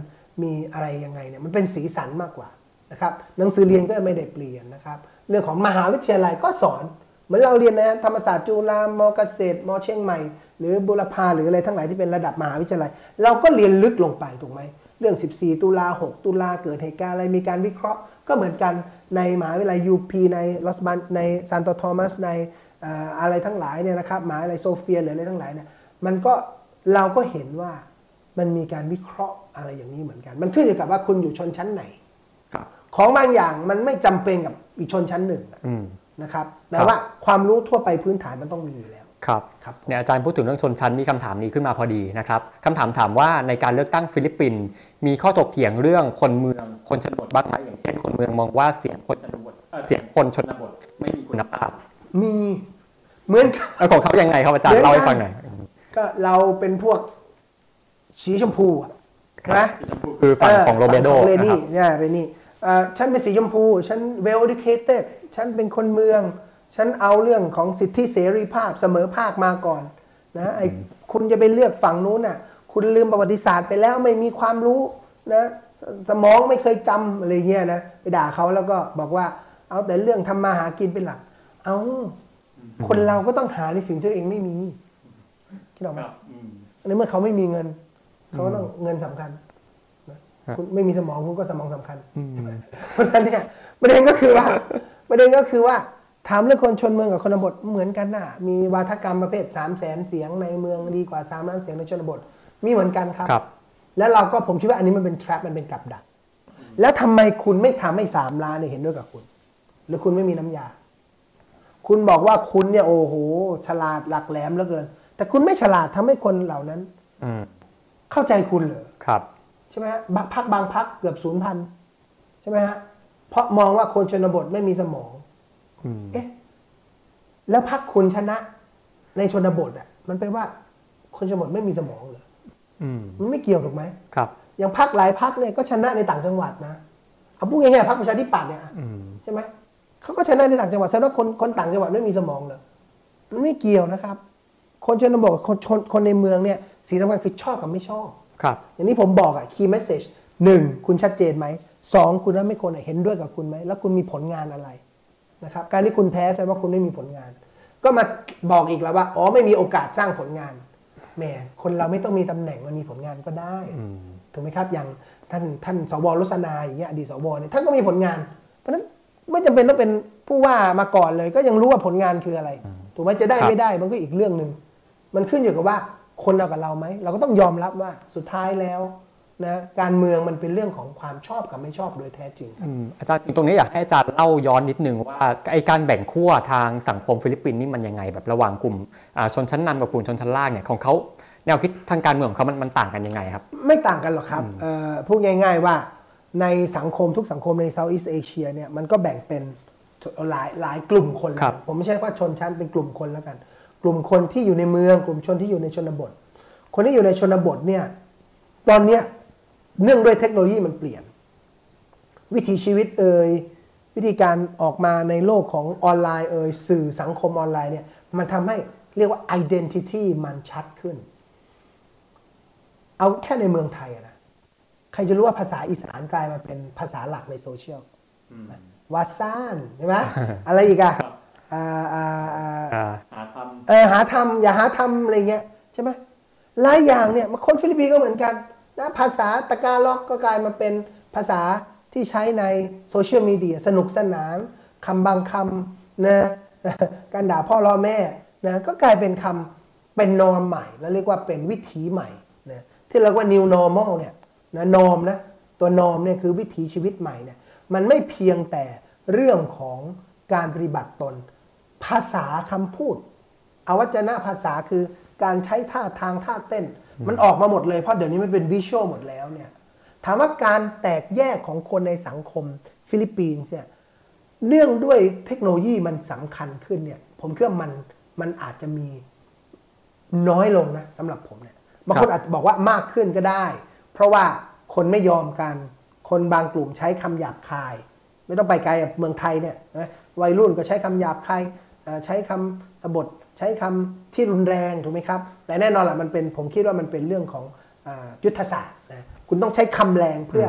มีอะไรยังไงเนี่ยมันเป็นสีสันมากกว่านะครับหนังสือเรียนก็ไม่ได้เปลี่ยนนะครับเรื่องของมหาวิทยาลัยก็สอนเหมือนเราเรียนนะธรรมศาสตร์จุฬามอเกษตรมอเชียงใหม่ หรือบุรพาหรืออะไรทั้งหลายที่เป็นระดับมหาวิทยาลัย เราก็เรียนลึกลงไปถูกไหมเรื่อง 14 ตุลา 6 ตุลาเกิดเหตุการณ์อะไรมีการวิเคราะห์ ก็เหมือนกันในมหาวิทยาลัย UP ในลอสบันยอสในซานโตทอมัสในอะไรทั้งหลายเนี่ยนะครับมหาวิทยาลัยโซเฟียหรืออะไรทั้งหลายเนี่ยมันก็ เราก็เห็นว่ามันมีการวิเคราะห์อะไรอย่างนี้เหมือนกัน มันขึ้นอยู่กับว่าคุณอยู่ชนชั้นไหนของบางอย่างมันไม่จำเป็นกับอีกชนชั้นหนึ่งนะครับแต่ว่าความรู้ทั่วไปพื้นฐานมันต้องมีอยู่แล้วครับรบเนี่ยอาจารย์พูดถึงเรื่องชนชั้นมีคำถามนี้ขึ้นมาพอดีนะครับคำถามถามว่าในการเลือกตั้งฟิลิปปินส์มีข้อถกเถียงเรื่องคนเมืองคนชนบทบ้างไหมอย่างเช่นคนเมืองมองว่าเสียงคนชนบทเสียงคนชนบทไม่มีคุณภาพ มีเหมือนของเขายังไงครับอาจารย์เล่าให้ฟังหน่อย ก็เราเป็นพวกสีชมพูใช่ไหมคือฝั่งของโรเบโดเรนี่เนี่ยเรนี่ฉันเป็นสีชมพู ฉัน well educated ฉันเป็นคนเมือง ฉันเอาเรื่องของสิทธิเสรีภาพเสมอภาคมาก่อนนะไอ้คุณจะไปเลือกฝั่งนู้นน่ะ คุณลืมประวัติศาสตร์ไปแล้วไม่มีความรู้นะสมองไม่เคยจำอะไรเงี้ยนะไปด่าเขาแล้วก็บอกว่า เอาแต่เรื่องทำมาหากินเป็นหลัก เอาคนเราก็ต้องหาในสิ่งที่ตัวเองไม่มี คิดออกไหมในเมื่อเขาไม่มีเงิน เขาต้องเงินสำคัญคุณไม่มีสมองคุณก็สมองสำคัญเพราะฉะนั้นเนี่ยประเด็นก็คือว่า ประเด็นก็คือว่าถามเรื่องคนชนเมืองกับคนบทเหมือนกันน่ะ มีวาทกรรมประเภท3ามแสนเสียงในเมืองดีกว่า3ล้านเสียงในชนบท มีเหมือนกันครับรบแล้วเราก็ผมคิดว่าอันนี้มันเป็น trap มันเป็นกับดัก แล้วทำไมคุณไม่ทำให้สามล้านเนี่ยเห็นด้วยกับคุณ หรือคุณไม่มีน้ำยา คุณบอกว่าคุณเนี่ยโอ้โหฉลาดหลักแหลมเหลือเกิน แต่คุณไม่ฉลาดทำให้คนเหล่านั้นเข้าใจคุณเหรอครับช่ไหมฮะพักบางพักเกือบศูนย์พันใช่ไหมฮะเพราะมองว่าคนชนบทไม่มีสมองเอ๊ะแล้วพักคุณชนะ ในชนบทอะ มันเป็นว่า คนชนบทไม่มีสมองเหรอมันไม่เกี่ยวถูกไหมครับ อย่างพักหลายพักเนี่ยก็ชนะในต่างจังหวัดนะเอาพูดง่ายๆพักประชาธิปัตย์เนี่ยใช่ไหมเขาก็ชนะในต่างจังหวัดแสดงว่าคนคนต่างจังหวัดไม่มีสมองเลยมันไม่เกี่ยวนะครับ คนชนบทคนคนในเมืองเนี่ยสิ่งสำคัญคือชอบกับไม่ชอบครับอย่างนี้ผมบอกอะ key message หนึ่งคุณชัดเจนไหมสองคุณนั้นไม่คนเห็นด้วยกับคุณไหมแล้วคุณมีผลงานอะไรนะครับการที่คุณแพ้แสดงว่าคุณไม่มีผลงาน ก็มาบอกอีกแล้วว่าอ๋อไม่มีโอกาสสร้างผลงานแหมคนเราไม่ต้องมีตำแหน่งมันมีผลงานก็ได้ถูกไหมครับอย่างท่านท่านสวรสนาอย่างเงี้ยอดีตสวเนี่ยท่านก็มีผลงาน เพราะฉะนั้นไม่จำเป็นต้องเป็นผู้ว่ามาก่อนเลย ก็ยังรู้ว่าผลงานคืออะไร ถูกไหมจะได้ไม่ได้มันก็อีกเรื่องหนึ่ง มันขึ้นอยู่กับว่าคนเอากับเราไหม เราก็ต้องยอมรับว่าสุดท้ายแล้วนะการเมืองมันเป็นเรื่องของความชอบกับไม่ชอบโดยแท้จริงอาจารย์ตรงนี้อยากให้อาจารย์เล่าย้อนนิดนึงว่าไอ้การแบ่งขั้วทางสังคมฟิลิปปินส์นี่มันยังไงแบบระหว่างกลุ่มชนชั้นนำกับกลุ่มชนชั้นล่างเนี่ยของเขาแนวคิดทางการเมืองของเขามันมันต่างกันยังไงครับ ไม่ต่างกันหรอกครับพูดง่าย ๆว่าในสังคมทุกสังคมใน Southeast Asia เนี่ยมันก็แบ่งเป็นหลายหลายกลุ่มคน ผมไม่ใช่ว่าชนชั้นเป็นกลุ่มคนแล้วกัน ลุ่มคนที่อยู่ในเมือง กลุ่มชนที่อยู่ในชนบท คนที่อยู่ในชนบทเนี่ยตอนนี้เนื่องด้วยเทคโนโลยีมันเปลี่ยน วิถีชีวิตเอ่ยวิธีการออกมาในโลกของออนไลน์เอ่ยสื่อสังคมออนไลน์เนี่ยมันทำให้เรียกว่า identity มันชัดขึ้น เอาแค่ในเมืองไทยนะใครจะรู้ว่าภาษาอีสานกลายมาเป็นภาษาหลักในโซเชียลวาซานใช่ไหมอะไรอีกอะ หาทำเออหาทำอย่าหาทำอะไรเงี้ยใช่ไหมหลายอย่างเนี่ยคนฟิลิปปินส์ก็เหมือนกันนะภาษาตะกาล็อกก็กลายมาเป็นภาษาที่ใช้ในโซเชียลมีเดียสนุกสนานคำบางคำนะการด่าพ่อล่อแม่นะก็กลายเป็นคำเป็น norm ใหม่ แล้วเรียกว่าเป็นวิถีใหม่นะที่เราว่า new normal เนี่ยนะนอมนะตัวนอมเนี่ยคือวิถีชีวิตใหม่เนี่ยมันไม่เพียงแต่เรื่องของการปฏิบัติตน ภาษาคำพูดอวัจนะภาษาคือการใช้ท่าทางท่าเต้น มันออกมาหมดเลยเพราะเดี๋ยวนี้มันเป็นวิชวลหมดแล้วเนี่ยถามว่าการแตกแยกของคนในสังคมฟิลิปปินส์เนี่ยเนื่องด้วยเทคโนโลยีมันสำคัญขึ้นเนี่ยผมคิดว่ามันมันอาจจะมีน้อยลงนะสำหรับผมเนี่ยบางคนอาจจะบอกว่ามากขึ้นก็ได้ เพราะว่าคนไม่ยอมกัน คนบางกลุ่มใช้คำหยาบคาย ไม่ต้องไปไกลแบบเมืองไทยเนี่ยวัยรุ่นก็ใช้คำหยาบคาย ใช้คำสบทใช้คำที่รุนแรงถูกไหมครับ แต่แน่นอนแหละมันเป็นผมคิดว่ามันเป็นเรื่องของยุทธศาสตร์นะคุณต้องใช้คำแรงเพื่อ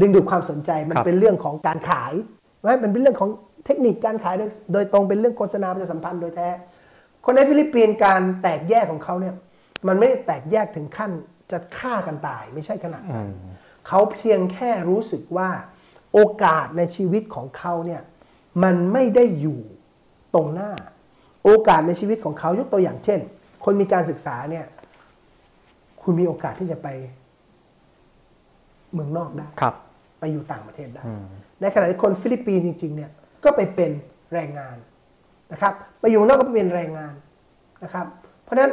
ดึงดูดความสนใจมันเป็นเรื่องของการขายไม่มันเป็นเรื่องของเทคนิคการขายโดยตรงเป็นเรื่องโฆษณาประชาสัมพันธ์โดยแท้ คนในฟิลิปปินส์การแตกแยกของเขาเนี่ยมันไม่ได้แตกแยกถึงขั้นจะฆ่ากันตายไม่ใช่ขนาดนั้นเขาเพียงแค่รู้สึกว่าโอกาสในชีวิตของเขาเนี่ยมันไม่ได้อยู่ ตรงหน้า โอกาสในชีวิตของเขายกตัวอย่างเช่น คนมีการศึกษาเนี่ย คุณมีโอกาสที่จะไป เมืองนอกได้ไปอยู่ต่างประเทศได้ ในขณะที่คนฟิลิปปินส์จริงๆเนี่ยก็ไปเป็นแรงงานนะครับ ไปอยู่นอกก็ไปเป็นแรงงานนะครับ เพราะฉะนั้น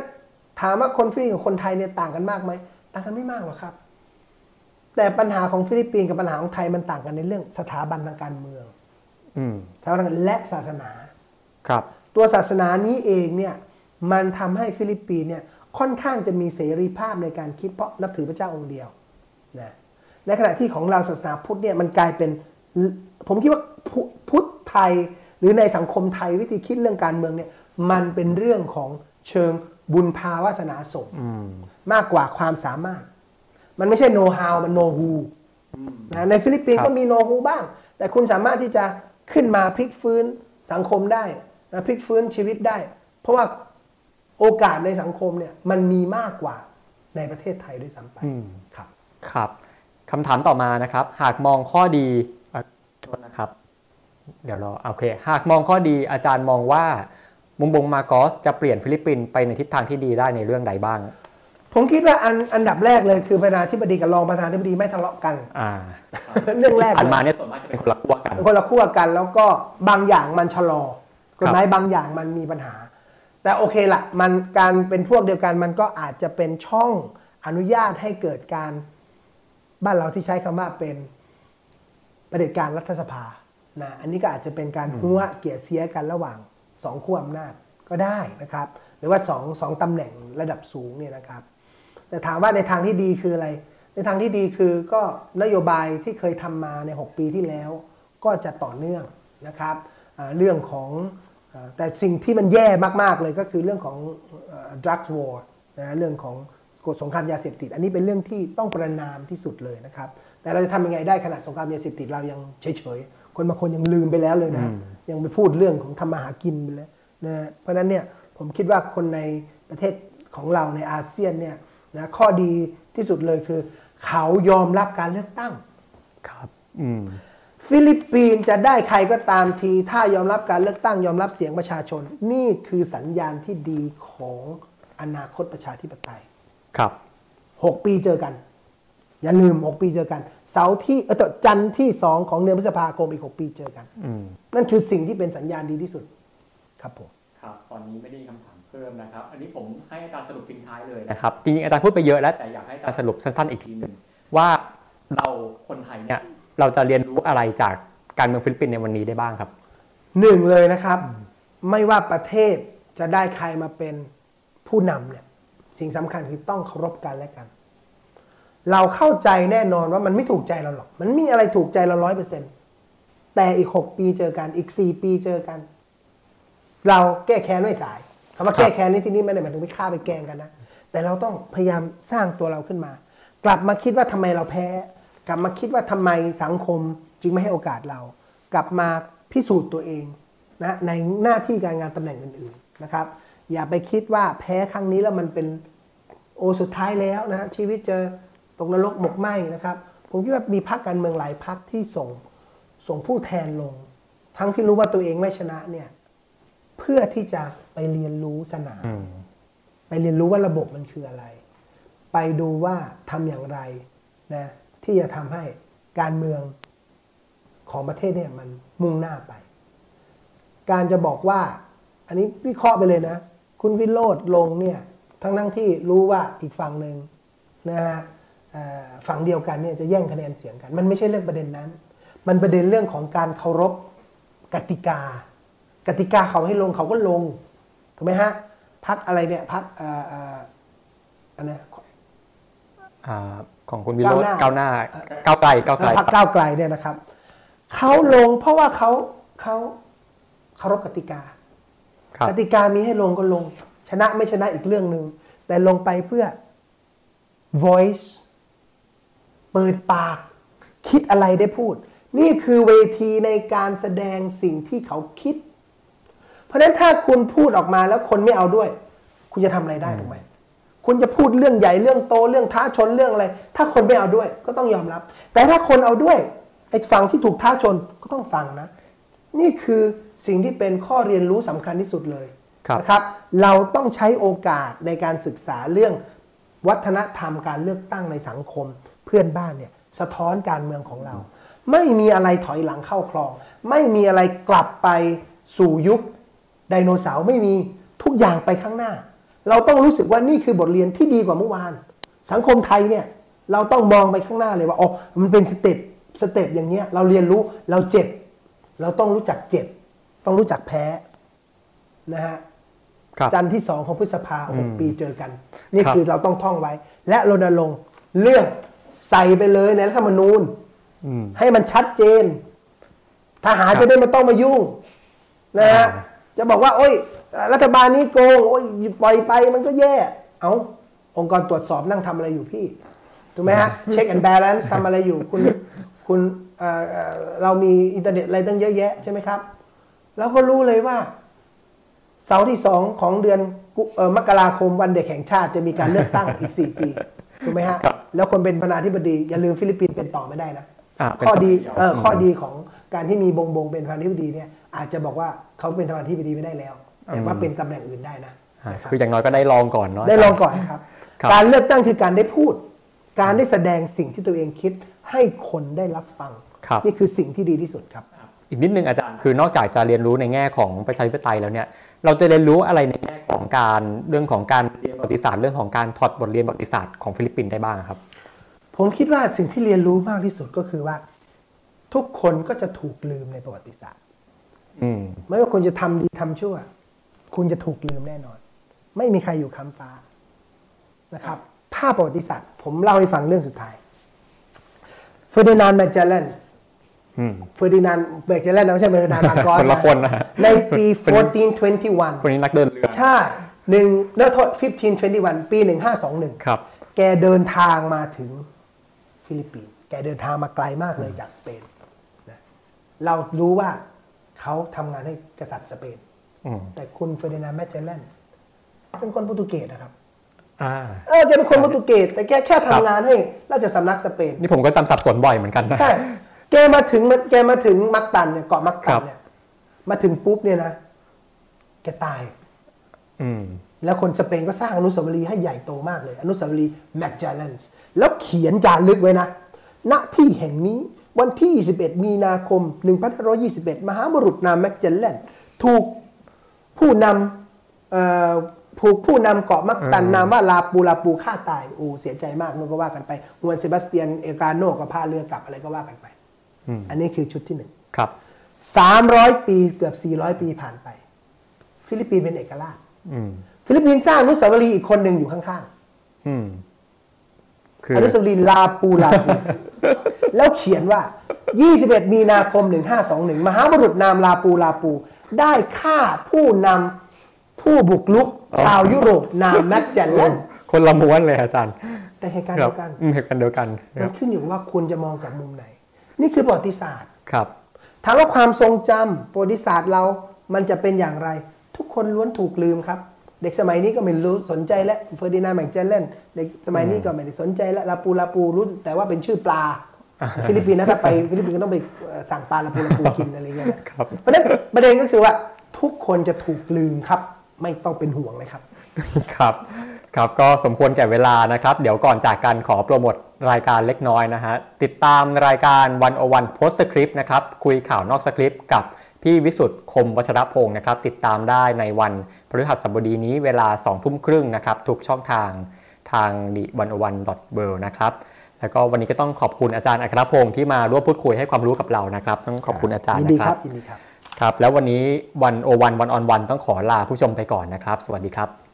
ถามว่าคนฟิลิปปินส์กับคนไทยเนี่ยต่างกันมากไหมต่างกันไม่มากหรอกครับ แต่ปัญหาของฟิลิปปินส์กับปัญหาของไทยมันต่างกันในเรื่องสถาบันทางการเมืองสถาบันและศาสนา ครับตัวศาสนานี้เองเนี่ยมันทำให้ฟิลิปปินส์เนี่ยค่อนข้างจะมีเสรีภาพในการคิดเพราะนับถือพระเจ้าองค์เดียวนะในขณะที่ของเราศาสนาพุทธเนี่ยมันกลายเป็นผมคิดว่าพุทธไทยหรือในสังคมไทยวิธีคิดเรื่องการเมืองเนี่ยมันเป็นเรื่องของเชิงบุญพาวาสนาส่งมากกว่าความสามารถ มันไม่ใช่ know-how มัน know-who นะในฟิลิปปินส์ก็มี know-who บ้าง แต่คุณสามารถที่จะขึ้นมาพลิกฟื้นสังคมได้ นะพลิกฟื้นชีวิตได้ เพราะว่าโอกาสในสังคมเนี่ยมันมีมากกว่าในประเทศไทยด้วยซ้ำไปครับครับคำถามต่อมานะครับ หากมองข้อดีโทษนะครับ เดี๋ยวรอโอเค หากมองข้อดีอาจารย์มองว่ามุมบงมาโกสจะเปลี่ยนฟิลิปปินส์ไปในทิศทางที่ดีได้ในเรื่องใดบ้าง ผมคิดว่าอันอันดับแรกเลยคือประธานาธิบดีกับรองประธานาธิบดีไม่ทะเลาะกันเรื่องแรกผ่านมาเนี่ยส่วนมากจะเป็นคนละขั้วกันคนละขั้วกัน แล้วก็บางอย่างมันชะลอ กฎหมายบางอย่างมันมีปัญหา แต่โอเคละมันการเป็นพวกเดียวกันมันก็อาจจะเป็นช่องอนุญาตให้เกิดการบ้านเราที่ใช้คำว่าเป็นประเด็จการรัฐสภานะอันนี้ก็อาจจะเป็นการหัวเกี่ยเสียกันระหว่างสองขั้วอำนาจก็ได้นะครับ หรือว่าสองสองตำแหน่งระดับสูงเนี่ยนะครับ แต่ถามว่าในทางที่ดีคืออะไร ในทางที่ดีคือก็นโยบายที่เคยทำมาใน 6 ปีที่แล้ว ก็จะต่อเนื่องนะครับเรื่องของ แต่สิ่งที่มันแย่มาก ๆ เลยก็คือเรื่องของ drugs war นะเรื่องของกฎสงครามยาเสพติด อันนี้เป็นเรื่องที่ต้องประนามที่สุดเลยนะครับ แต่เราจะทำยังไงได้ขณะสงครามยาเสพติดเรายังเฉยๆ คนบางคนยังลืมไปแล้วเลยนะ ยังไปพูดเรื่องของทำมาหากินไปแล้วนะเพราะนั้นเนี่ยผมคิดว่าคนในประเทศของเราในอาเซียนเนี่ยนะข้อดีที่สุดเลยคือ เขายอมรับการเลือกตั้งครับ ฟิลิปปินส์จะได้ใครก็ตามที ถ้ายอมรับการเลือกตั้งยอมรับเสียงประชาชน นี่คือสัญญาณที่ดีของอนาคตประชาธิปไตย ครับหกปีเจอกัน อย่าลืมหกปีเจอกัน เสาร์ที่เออจันทร์ที่สองของเดือนพฤษภาคมอีกหกปีเจอกันนั่นคือสิ่งที่เป็นสัญญาณดีที่สุด ครับผมครับ ตอนนี้ไม่ได้คำถามเพิ่มนะครับ อันนี้ผมให้อาจารย์สรุปทิ้งท้ายเลยนะครับจริงๆอาจารย์พูดไปเยอะแล้วแต่อยากให้อาจารย์สรุปสั้นๆอีกทีหนึ่งว่าเราคนไทยเนี่ย เราจะเรียนรู้อะไรจากการเมืองฟิลิปปินส์ในวันนี้ได้บ้างครับหนึ่งเลยนะครับ ไม่ว่าประเทศจะได้ใครมาเป็นผู้นำเนี่ยสิ่งสำคัญคือต้องเคารพกันและกัน เราเข้าใจแน่นอนว่ามันไม่ถูกใจเราหรอก มันมีอะไรถูกใจเราร้อยเปอร์เซ็นต์แต่อีกหกปีเจอกันอีกสี่ปีเจอกัน เราแก้แค้นไม่สายคำว่าแก้แค้นในที่นี้ไม่ได้หมายถึงไปฆ่าไปแกงกันนะแต่เราต้องพยายามสร้างตัวเราขึ้นมา กลับมาคิดว่าทำไมเราแพ้ กลับมาคิดว่าทำไมสังคมจึงไม่ให้โอกาสเรา กลับมาพิสูจน์ตัวเองนะในหน้าที่การงานตำแหน่งอื่นๆนะครับ อย่าไปคิดว่าแพ้ครั้งนี้แล้วมันเป็นโอสุดท้ายแล้วนะชีวิตจะตกนรกหมกไหมนะครับ ผมคิดว่ามีพรรคการเมืองหลายพรรคที่ส่งส่งผู้แทนลง ทั้งที่รู้ว่าตัวเองไม่ชนะเนี่ยเพื่อที่จะไปเรียนรู้สนามไปเรียนรู้ว่าระบบมันคืออะไร ไปดูว่าทำอย่างไรนะ ที่จะทำให้การเมืองของประเทศเนี่ยมันมุ่งหน้าไป การจะบอกว่า อันนี้วิเคราะห์ไปเลยนะ คุณวิโรธลงเนี่ยทั้งทั้งที่รู้ว่าอีกฝั่งหนึ่งนะฮะฝั่งเดียวกันเนี่ยจะแย่งคะแนนเสียงกัน มันไม่ใช่เรื่องประเด็นนั้น มันประเด็นเรื่องของการเคารพกติกา กติกาเขาให้ลงเขาก็ลงถูกไหมฮะพักอะไรเนี่ยพักอันนี้ ของคุณวิโรจน์ก้าวหน้าก้าวไกลก้าวไกลพักก้าวไกลเนี่ยนะครับเขาลงเพราะว่าเขาเขาเคารพกติกากติกามีให้ลงก็ลง ชนะไม่ชนะอีกเรื่องหนึ่งแต่ลงไปเพื่อ voice เปิดปาก คิดอะไรได้พูด นี่คือเวทีในการแสดงสิ่งที่เขาคิด เพราะฉะนั้นถ้าคุณพูดออกมาแล้วคนไม่เอาด้วย คุณจะทำอะไรได้ถูกไหม คุณจะพูดเรื่องใหญ่เรื่องโตเรื่องท้าชนเรื่องอะไร ถ้าคนไม่เอาด้วยก็ต้องยอมรับ แต่ถ้าคนเอาด้วยไอ้ฝั่งที่ถูกท้าชนก็ต้องฟังนะ นี่คือสิ่งที่เป็นข้อเรียนรู้สำคัญที่สุดเลยครับนะครับ เราต้องใช้โอกาสในการศึกษาเรื่องวัฒนธรรมการเลือกตั้งในสังคม เพื่อนบ้านเนี่ยสะท้อนการเมืองของเรา ไม่มีอะไรถอยหลังเข้าคลอง ไม่มีอะไรกลับไปสู่ยุคไดโนเสาร์ไม่มีทุกอย่างไปข้างหน้า เราต้องรู้สึกว่านี่คือบทเรียนที่ดีกว่าเมื่อวาน สังคมไทยเนี่ยเราต้องมองไปข้างหน้าเลยว่าอ๋อมันเป็น step step อย่างเงี้ยเราเรียนรู้เราเจ็บ เราต้องรู้จักเจ็บ ต้องรู้จักแพ้นะฮะครับจันทร์ที่สองของพฤษภาหกปีเจอกัน นี่ครับคือเราต้องท่องไว้ และรณรงค์เรื่องใส่ไปเลยในรัฐธรรมนูญอืมให้มันชัดเจน ทหารจะได้ไม่ต้องมายุ่ง นะฮะอ่าจะบอกว่า โอ้ย รัฐบาลนี้โกงโอ้ยปล่อยไปมันก็แย่ เอาองค์กรตรวจสอบนั่งทำอะไรอยู่พี่ถูกไหมฮะ check and balance ทำอะไรอยู่คุณคุณเอ่อเอ่อเรามีอินเทอร์เน็ตอะไรตั้งเยอะแยะใช่ไหมครับเราก็รู้เลยว่า เสาร์ที่สองของเดือนกุเอ่อมกราคมวันเด็กแห่งชาติจะมีการเลือกตั้งอีก 4 ปีถูกไหมฮะครับแล้วคนเป็นประธานาธิบดีอย่าลืมฟิลิปปินส์เป็นต่อไม่ได้นะอ่าเป็นข้อดีสมัยยาวเออข้อดีของการที่มีบงบงเป็นประธานาธิบดีเนี่ยอาจจะบอกว่าเขาเป็นประธานาธิบดีไม่ได้แล้ว แต่ว่าเป็นตำแหน่งอื่นได้นะอ่านะครับคืออย่างน้อยก็ได้ลองก่อนเนาะได้ลองก่อนครับครับ การเลือกตั้งคือการได้พูด การได้แสดงสิ่งที่ตัวเองคิดให้คนได้รับฟังครับนี่คือสิ่งที่ดีที่สุดครับ อีกนิดนึงอาจารย์คือนอกจากจะเรียนรู้ในแง่ของประชาธิปไตยแล้วเนี่ยเราจะเรียนรู้อะไรในแง่ของการเรื่องของการเรียนประวัติศาสตร์เรื่องของการถอดบทเรียนประวัติศาสตร์ของฟิลิปปินส์ได้บ้างครับ ผมคิดว่าสิ่งที่เรียนรู้มากที่สุดก็คือว่า ทุกคนก็จะถูกลืมในประวัติศาสตร์อืมไม่ว่าคุณจะทำดีทำชั่ว คุณจะถูกลืมแน่นอน ไม่มีใครอยู่ค้ำฟ้านะครับภาพประวัติศาสตร์ ผมเล่าให้ฟังเรื่องสุดท้ายเฟอร์ดินานด์แมจเจลเลนส์อืมเฟอร์ดินานด์แมจเจลเลนส์ไม่ใช่เฟอร์ดินานด์มาร์กอสคนละคนนะฮะในปี 1421 คนนี้นักเดินเรือใช่หนึ่งเนื้อโทษ 1521 ปี 1521 ครับ แกเดินทางมาถึงฟิลิปปินส์แกเดินทางมาไกลมากเลยจากสเปนนะเรารู้ว่าเขาทำงานให้กษัตริย์สเปนอืม แต่คุณเฟอร์ดินานด์แมจเจลเลนเป็นคนโปรตุเกสนะครับอ่าเออแกเป็นคนโปรตุเกสแต่แกแค่ทำงานให้ราชสำนักสเปนนี่ผมก็จำสับสนบ่อยเหมือนกันนะใช่แกมาถึงแกมาถึงมักตันเนี่ยเกาะมักตัครันบเนี่ยมาถึงปุ๊บเนี่ยนะแกตาย อืมแล้วคนสเปนก็สร้างอนุสาวรีย์ให้ใหญ่โตมากเลย อนุสาวรีย์แมกจาเลนส์แล้วเขียนจารึกไว้นะ ณที่แห่งนี้วันที่ 21 มีนาคม 1521 มหาบุรุษนามแมกจาเลนถูก ผู้นำเอ่อผูกผู้นำเกาะมักตันอืมนามว่าลาปูลาปูฆ่าตายโอ้เสียใจมากมันก็ว่ากันไปฮวนเซบาสเตียนเอลกาโนก็พาเรือกลับอะไรก็ว่ากันไปอืมอันนี้คือชุดที่หนึ่งครับสามร้อยปีเกือบสี่ร้อยปีผ่านไป ฟิลิปปินส์เป็นเอกราชอืมฟิลิปปินส์สร้างอนุสาวรีย์อีกคนหนึ่งอยู่ข้างอืมคืๆออนุสาวรีย์ลาปูลาปู แล้วเขียนว่า 21 มีนาคม 1521 มหาบุรุษนามลาปูลาปู ได้ฆ่าผู้นำผู้บุกรุกชาวยุโรปนามแมกเจลเลนคนละม้วนเลยอาจารย์ แต่เหตุการณ์ครัเดียวกันอืมเหตุการณ์เดียวกันคมัรันบขึ้นอยู่ว่าคุณจะมองจากมุมไหน นี่คือประวัติศาสตร์ครับถามว่าความทรงจำประวัติศาสตร์เรา มันจะเป็นอย่างไร ทุกคนล้วนถูกลืมครับ เด็กสมัยนี้ก็ไม่รู้สนใจแล้วเฟอร์ดินานด์แมกเจลเลนเด็กสมัยนี้ก็ไม่ได้สนใจแล้วลาปูลาปูรู้แต่ว่าเป็นชื่อปลา ฟิลิปปินส์นะถ้าไปฟิลิปปินส์ก็ต้องไปเอ่อสั่งปลาลาปูลาปูกินอะไรเงี้ยนะครับเพราะฉะนั้นประเด็นก็คือว่าทุกคนจะถูกลืมครับ ไม่ต้องเป็นห่วงเลยครับครับครับก็สมควรแก่เวลานะครับ เดี๋ยวก่อนจากกันขอโปรโมทรายการเล็กน้อยนะฮะติดตามรายการ One-O-One Postscript นะครับคุยข่าวนอกสคริปต์กับพี่วิสุทธ์คมวัชรพงศ์นะครับ ติดตามได้ในวันพฤหัสบดีนี้เวลา2ทุ่มครึ่งนะครับ ทุกช่องทางทางดิวันโอวันดอทเนะครับ แล้วก็วันนี้ก็ต้องขอบคุณอาจารย์อัครพงศ์ที่มาร่วมพูดคุยให้ความรู้กับเรานะครับ ต้องขอบคุณอาจารย์ยินดีนะคครัรับบยินดีครับครับ แล้ววันนี้วันโอวันวันออนวันต้องขอลาผู้ชมไปก่อนนะครับ สวัสดีครับ